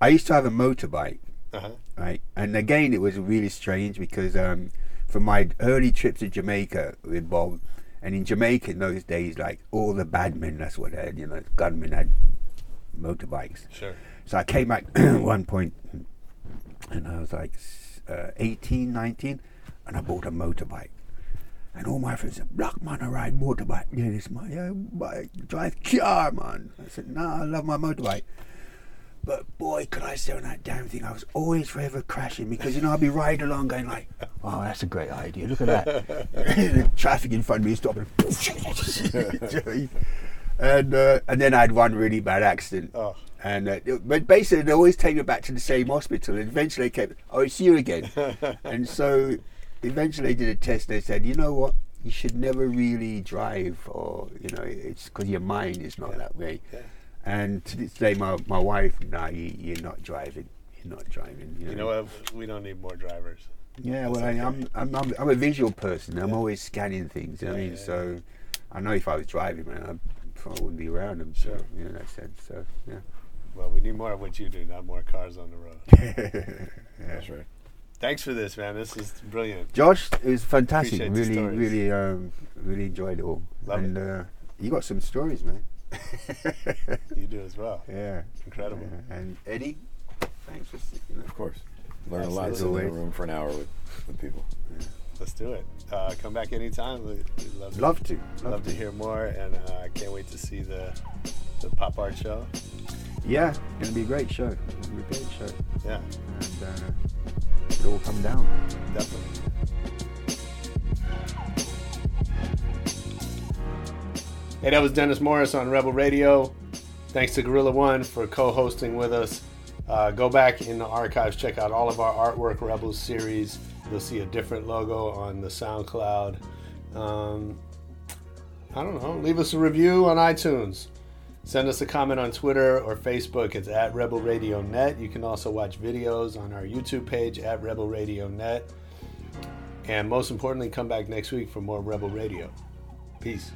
I used to have a motorbike, Uh-huh. right? And again, it was really strange because um, for my early trips to Jamaica with Bob, and in Jamaica in those days, like all the bad men, that's what they had. You know, gunmen had motorbikes. Sure. So I came back at one point, and I was like uh, 18, 19, and I bought a motorbike. And all my friends said, Black man, I ride motorbike. Yeah, this my yeah, bike, drive car, man. I said, Nah, I love my motorbike. But boy, could I say on that damn thing, I was always forever crashing because, you know, I'd be riding along going like, oh, that's a great idea. Look at that. the traffic in front of me is stopping. and uh, and then I had one really bad accident. Oh. And uh, but basically, they always take me back to the same hospital. And eventually, they kept, oh, it's you again. and so, eventually, they did a test. They said, you know what? You should never really drive, or you know, it's because your mind is not that way. And to this day, my my wife, nah, you, you're not driving. You're not driving. You know, You know what? We don't need more drivers. yeah, well, I, okay. I'm, I'm, I'm, I'm a visual person. I'm always scanning things. You know I Yeah, mean? yeah, so I know if I was driving, man, I probably wouldn't be around them. Sure. So, you know, that sense. So, yeah. Well, we need more of what you do, not more cars on the road. That's right. Thanks for this, man. This is brilliant. Josh, it was fantastic. Appreciate really, really, um, really enjoyed it all. Love and Uh, you got some stories, man. You do as well. Yeah. Incredible. Yeah. And Eddie, thanks for sticking Of course. Learn a lot As sitting in a room for an hour with, with people. Let's do it. Uh, come back anytime. We- We'd love to, Love to. Love, Love to to. hear more, and uh, I can't wait to see the the pop art show. Yeah, gonna be a great show. Gonna be a great show. Yeah, And uh, it'll come down. definitely. Hey, that was Dennis Morris on Rebel Radio. Thanks to Guerilla One for co-hosting with us. Uh, go back in the archives, check out all of our artwork Rebels series. You'll see a different logo on the SoundCloud. Um, I don't know. Leave us a review on iTunes. Send us a comment on Twitter or Facebook. It's at Rebel Radio Net. You can also watch videos on our YouTube page at Rebel Radio Net. And most importantly, come back next week for more Rebel Radio. Peace.